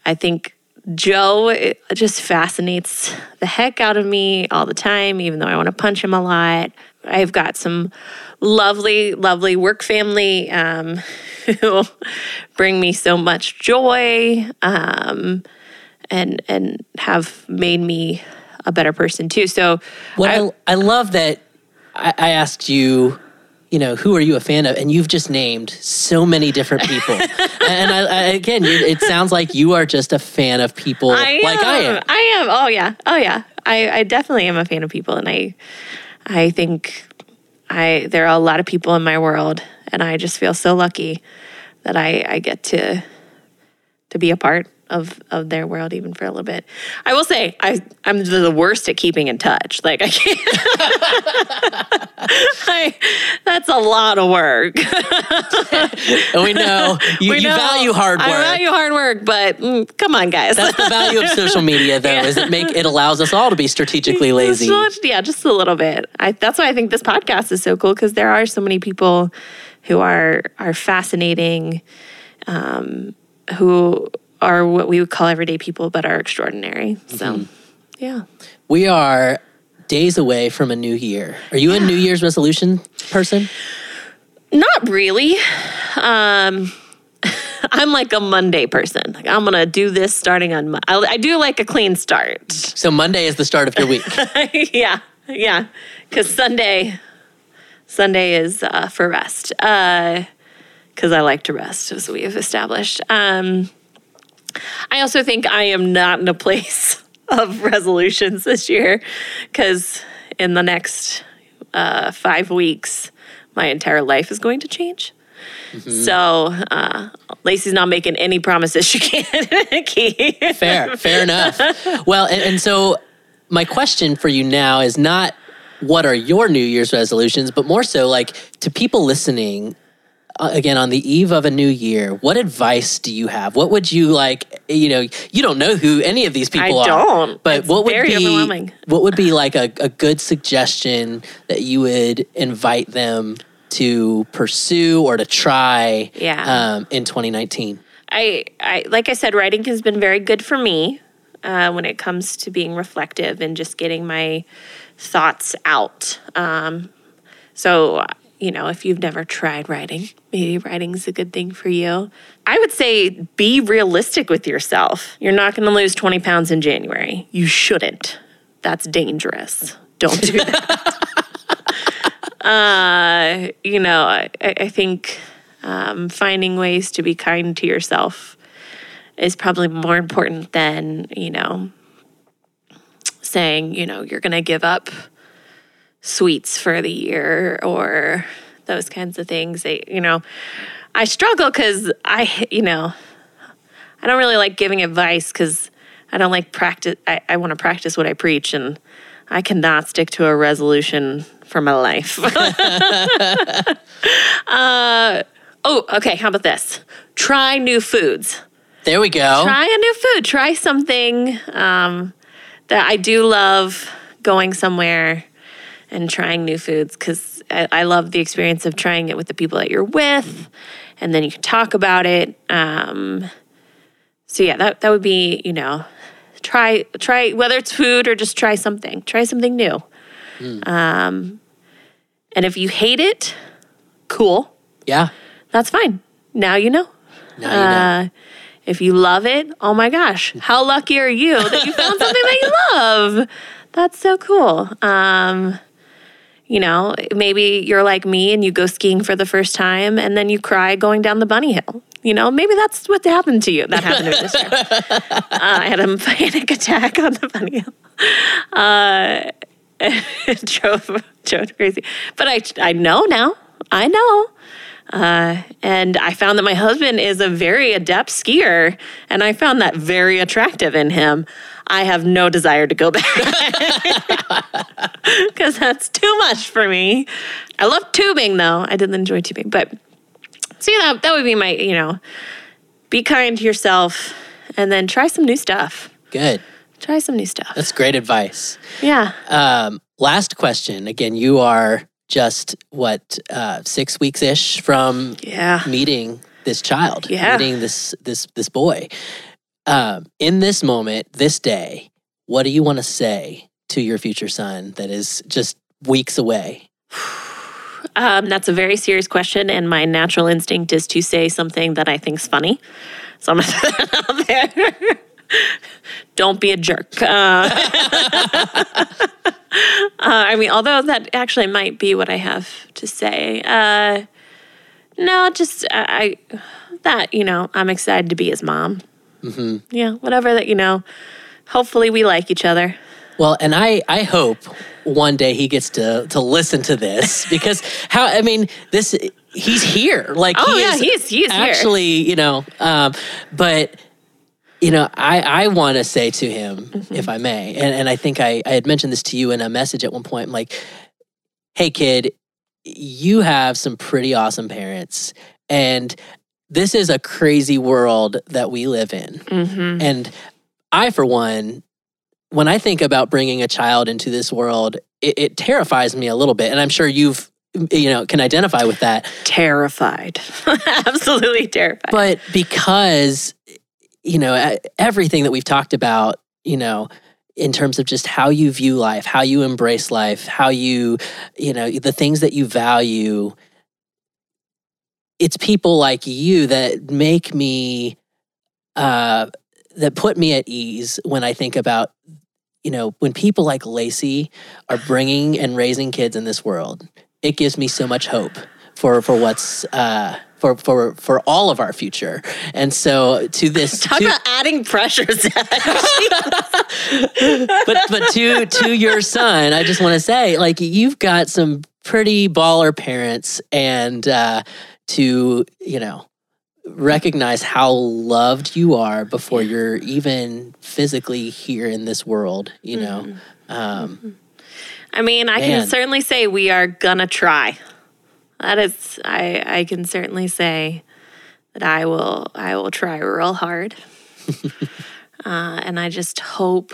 B: I think Joe just fascinates the heck out of me all the time, even though I want to punch him a lot. I've got some lovely, lovely work family um, who bring me so much joy um, and and have made me a better person too. So
A: Well, I, I love that I, I asked you, you know, who are you a fan of? And you've just named so many different people. and I, I, again, it sounds like you are just a fan of people
B: I
A: like I am.
B: I am. Oh yeah. Oh yeah. I, I definitely am a fan of people, and I I think I there are a lot of people in my world, and I just feel so lucky that I I get to to be a part of of their world even for a little bit. I will say I I'm the worst at keeping in touch. Like I can't. I, that's a lot of work.
A: And we know you,
B: We
A: you
B: know
A: value hard work.
B: I value hard work, but mm, come on, guys.
A: That's the value of social media, though, is it make it allows us all to be strategically lazy.
B: Just- yeah, just a little bit. I, that's why I think this podcast is so cool because there are so many people who are are fascinating, um, who are what we would call everyday people, but are extraordinary. So,
A: Mm-hmm.
B: yeah.
A: We are days away from a new year. Are you a New Year's resolution person?
B: Not really. Um, I'm like a Monday person. Like I'm gonna do this starting on. Mon- I, I do like a clean start.
A: So Monday is the start of your week.
B: yeah, yeah. Because Sunday, Sunday is uh, for rest. Because I like to rest, as we have established. Um, I also think I am not in a place of resolutions this year, because in the next uh, five weeks, my entire life is going to change. So uh, Lacey's not making any promises she can't keep.
A: fair, fair enough. Well, and, and so my question for you now is not what are your New Year's resolutions, but more so like to people listening. Uh, Again, on the eve of a new year, what advice do you have? What would you like? You know, you don't know who any of these people are.
B: don't.
A: But
B: It's
A: what would
B: very
A: be
B: overwhelming.
A: what would be like a, a good suggestion that you would invite them to pursue or to try?
B: Yeah.
A: Um, in 2019.
B: I, I like I said, writing has been very good for me uh, when it comes to being reflective and just getting my thoughts out. Um, so you know, if you've never tried writing, maybe writing's a good thing for you. I would say be realistic with yourself. You're not going to lose 20 pounds in January. You shouldn't. That's dangerous. Don't do that. uh, you know, I, I think um, finding ways to be kind to yourself is probably more important than, you know, saying, you know, you're going to give up sweets for the year or those kinds of things. They, you know, I struggle because I, you know, I don't really like giving advice because I don't like practice. I, I want to practice what I preach, and I cannot stick to a resolution for my life. uh, oh, okay. How about this? Try new foods
A: There we go.
B: try a new food try something um, that i do love going somewhere and trying new foods because I, I love the experience of trying it with the people that you're with, and then you can talk about it. Um, so yeah, that that would be you know, try try whether it's food or just try something. Try something new. Um, and if you hate it, cool.
A: Yeah.
B: That's fine. Now you know.
A: Now you know.
B: Uh, if you love it, oh my gosh, how lucky are you that you found something that you love? That's so cool. Um, you know, maybe you're like me and you go skiing for the first time and then you cry going down the bunny hill. You know, maybe that's what happened to you. That happened to me this year. Uh, I had a panic attack on the bunny hill. Uh, it drove drove crazy. But I I know now. I know. Uh, and I found that my husband is a very adept skier, and I found that very attractive in him. I have no desire to go back because that's too much for me. I love tubing though. I didn't enjoy tubing, but so yeah, that, that would be my you know, be kind to yourself, and then try some new stuff.
A: Good.
B: Try some new stuff.
A: That's great advice.
B: yeah.
A: Um, last question. Again, you are just what uh, six weeks ish from
B: Yeah.
A: meeting this child,
B: Yeah.
A: meeting this this this boy. Um, in this moment, this day, what do you want to say to your future son that is just weeks away?
B: Um, that's a very serious question, and my natural instinct is to say something that I think's funny. So I'm gonna throw that out there. Don't be a jerk. Uh, uh, I mean, although that actually might be what I have to say. Uh, no, just I, I that you know I'm excited to be his mom. Mm-hmm. Yeah, whatever that you know. Hopefully, we like each other.
A: Well, and I I hope one day he gets to to listen to this because how I mean this he's here like
B: Oh,
A: he
B: yeah,
A: is
B: he is- he is here.
A: actually you know um, but you know I I want to say to him
B: Mm-hmm.
A: if I may and and I think I I had mentioned this to you in a message at one point I'm like hey kid you have some pretty awesome parents and this is a crazy world that we live in
B: Mm-hmm.
A: and I, for one, when I think about bringing a child into this world, it, it terrifies me a little bit. And I'm sure you've, you know, can identify with that.
B: Terrified, absolutely terrified.
A: But because, you know, everything that we've talked about, you know, in terms of just how you view life, how you embrace life, how you, you know, the things that you value, it's people like you that make me, uh, that put me at ease when I think about, you know, when people like Lacey are bringing and raising kids in this world, it gives me so much hope for for what's uh, for for for all of our future. And so to this,
B: Talk
A: to-
B: about adding pressure,
A: but but to to your son, I just want to say, like you've got some pretty baller parents, and uh, to you know recognize how loved you are before you're even physically here in this world. You know, um,
B: I mean, I
A: Man.
B: can certainly say we are gonna try. That is, I I can certainly say that I will I will try real hard, uh, and I just hope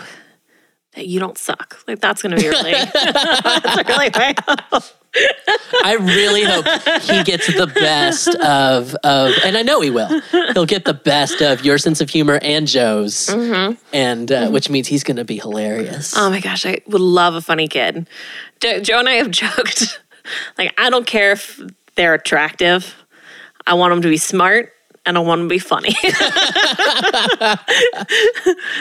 B: that you don't suck. Like that's gonna be really, that's really my hope.
A: I really hope he gets the best of of, and I know he will. He'll get the best of your sense of humor and Joe's, and uh, which means he's going to be hilarious.
B: Oh my gosh, I would love a funny kid. Joe and I have joked, like, I don't care if they're attractive. I want them to be smart and I want them to be funny.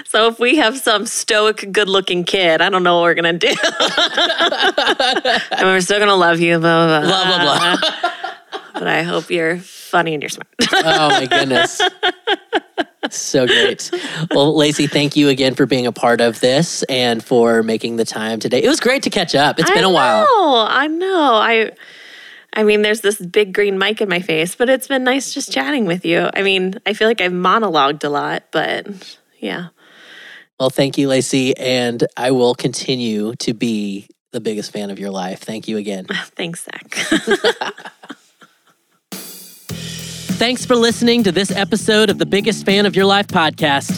B: so if we have some stoic, good looking kid, I don't know what we're going to do. and we're still going to love you, blah, blah, blah.
A: blah blah blah.
B: But I hope you're funny and you're smart.
A: Oh my goodness. So great. Well, Lacey, thank you again for being a part of this and for making the time today. It was great to catch up. It's been
B: I
A: a while.
B: know, I know. I I mean, there's this big green mic in my face, but it's been nice just chatting with you. I mean, I feel like I've monologued a lot, but yeah.
A: Well, thank you, Lacey, and I will continue to be the biggest fan of your life. Thank you again.
B: Thanks, Zach.
A: Thanks for listening to this episode of the Biggest Fan of Your Life podcast.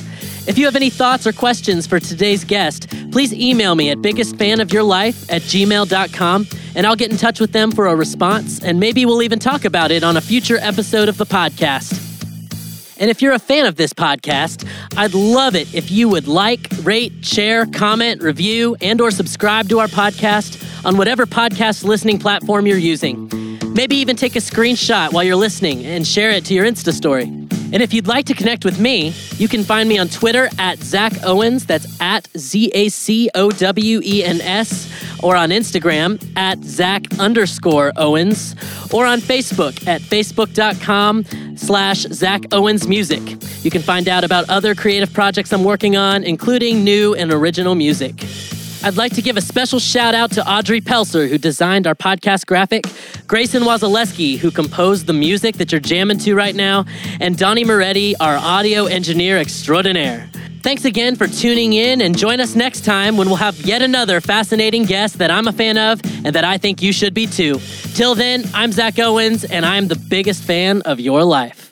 A: If you have any thoughts or questions for today's guest, please email me at biggestfanofyourlife at gmail.com and I'll get in touch with them for a response and maybe we'll even talk about it on a future episode of the podcast. And if you're a fan of this podcast, I'd love it if you would like, rate, share, comment, review, and or subscribe to our podcast on whatever podcast listening platform you're using. Maybe even take a screenshot while you're listening and share it to your Insta story. And if you'd like to connect with me, you can find me on Twitter at Zach Owens, that's at Z A C O W E N S, or on Instagram at Zach underscore Owens, or on Facebook at facebook.com slash Zach Owens Music. You can find out about other creative projects I'm working on, including new and original music. I'd like to give a special shout out to Audrey Pelser, who designed our podcast graphic, Grayson Wazaleski, who composed the music that you're jamming to right now, and Donnie Moretti, our audio engineer extraordinaire. Thanks again for tuning in and join us next time when we'll have yet another fascinating guest that I'm a fan of and that I think you should be too. Till then, I'm Zach Owens and I'm the biggest fan of your life.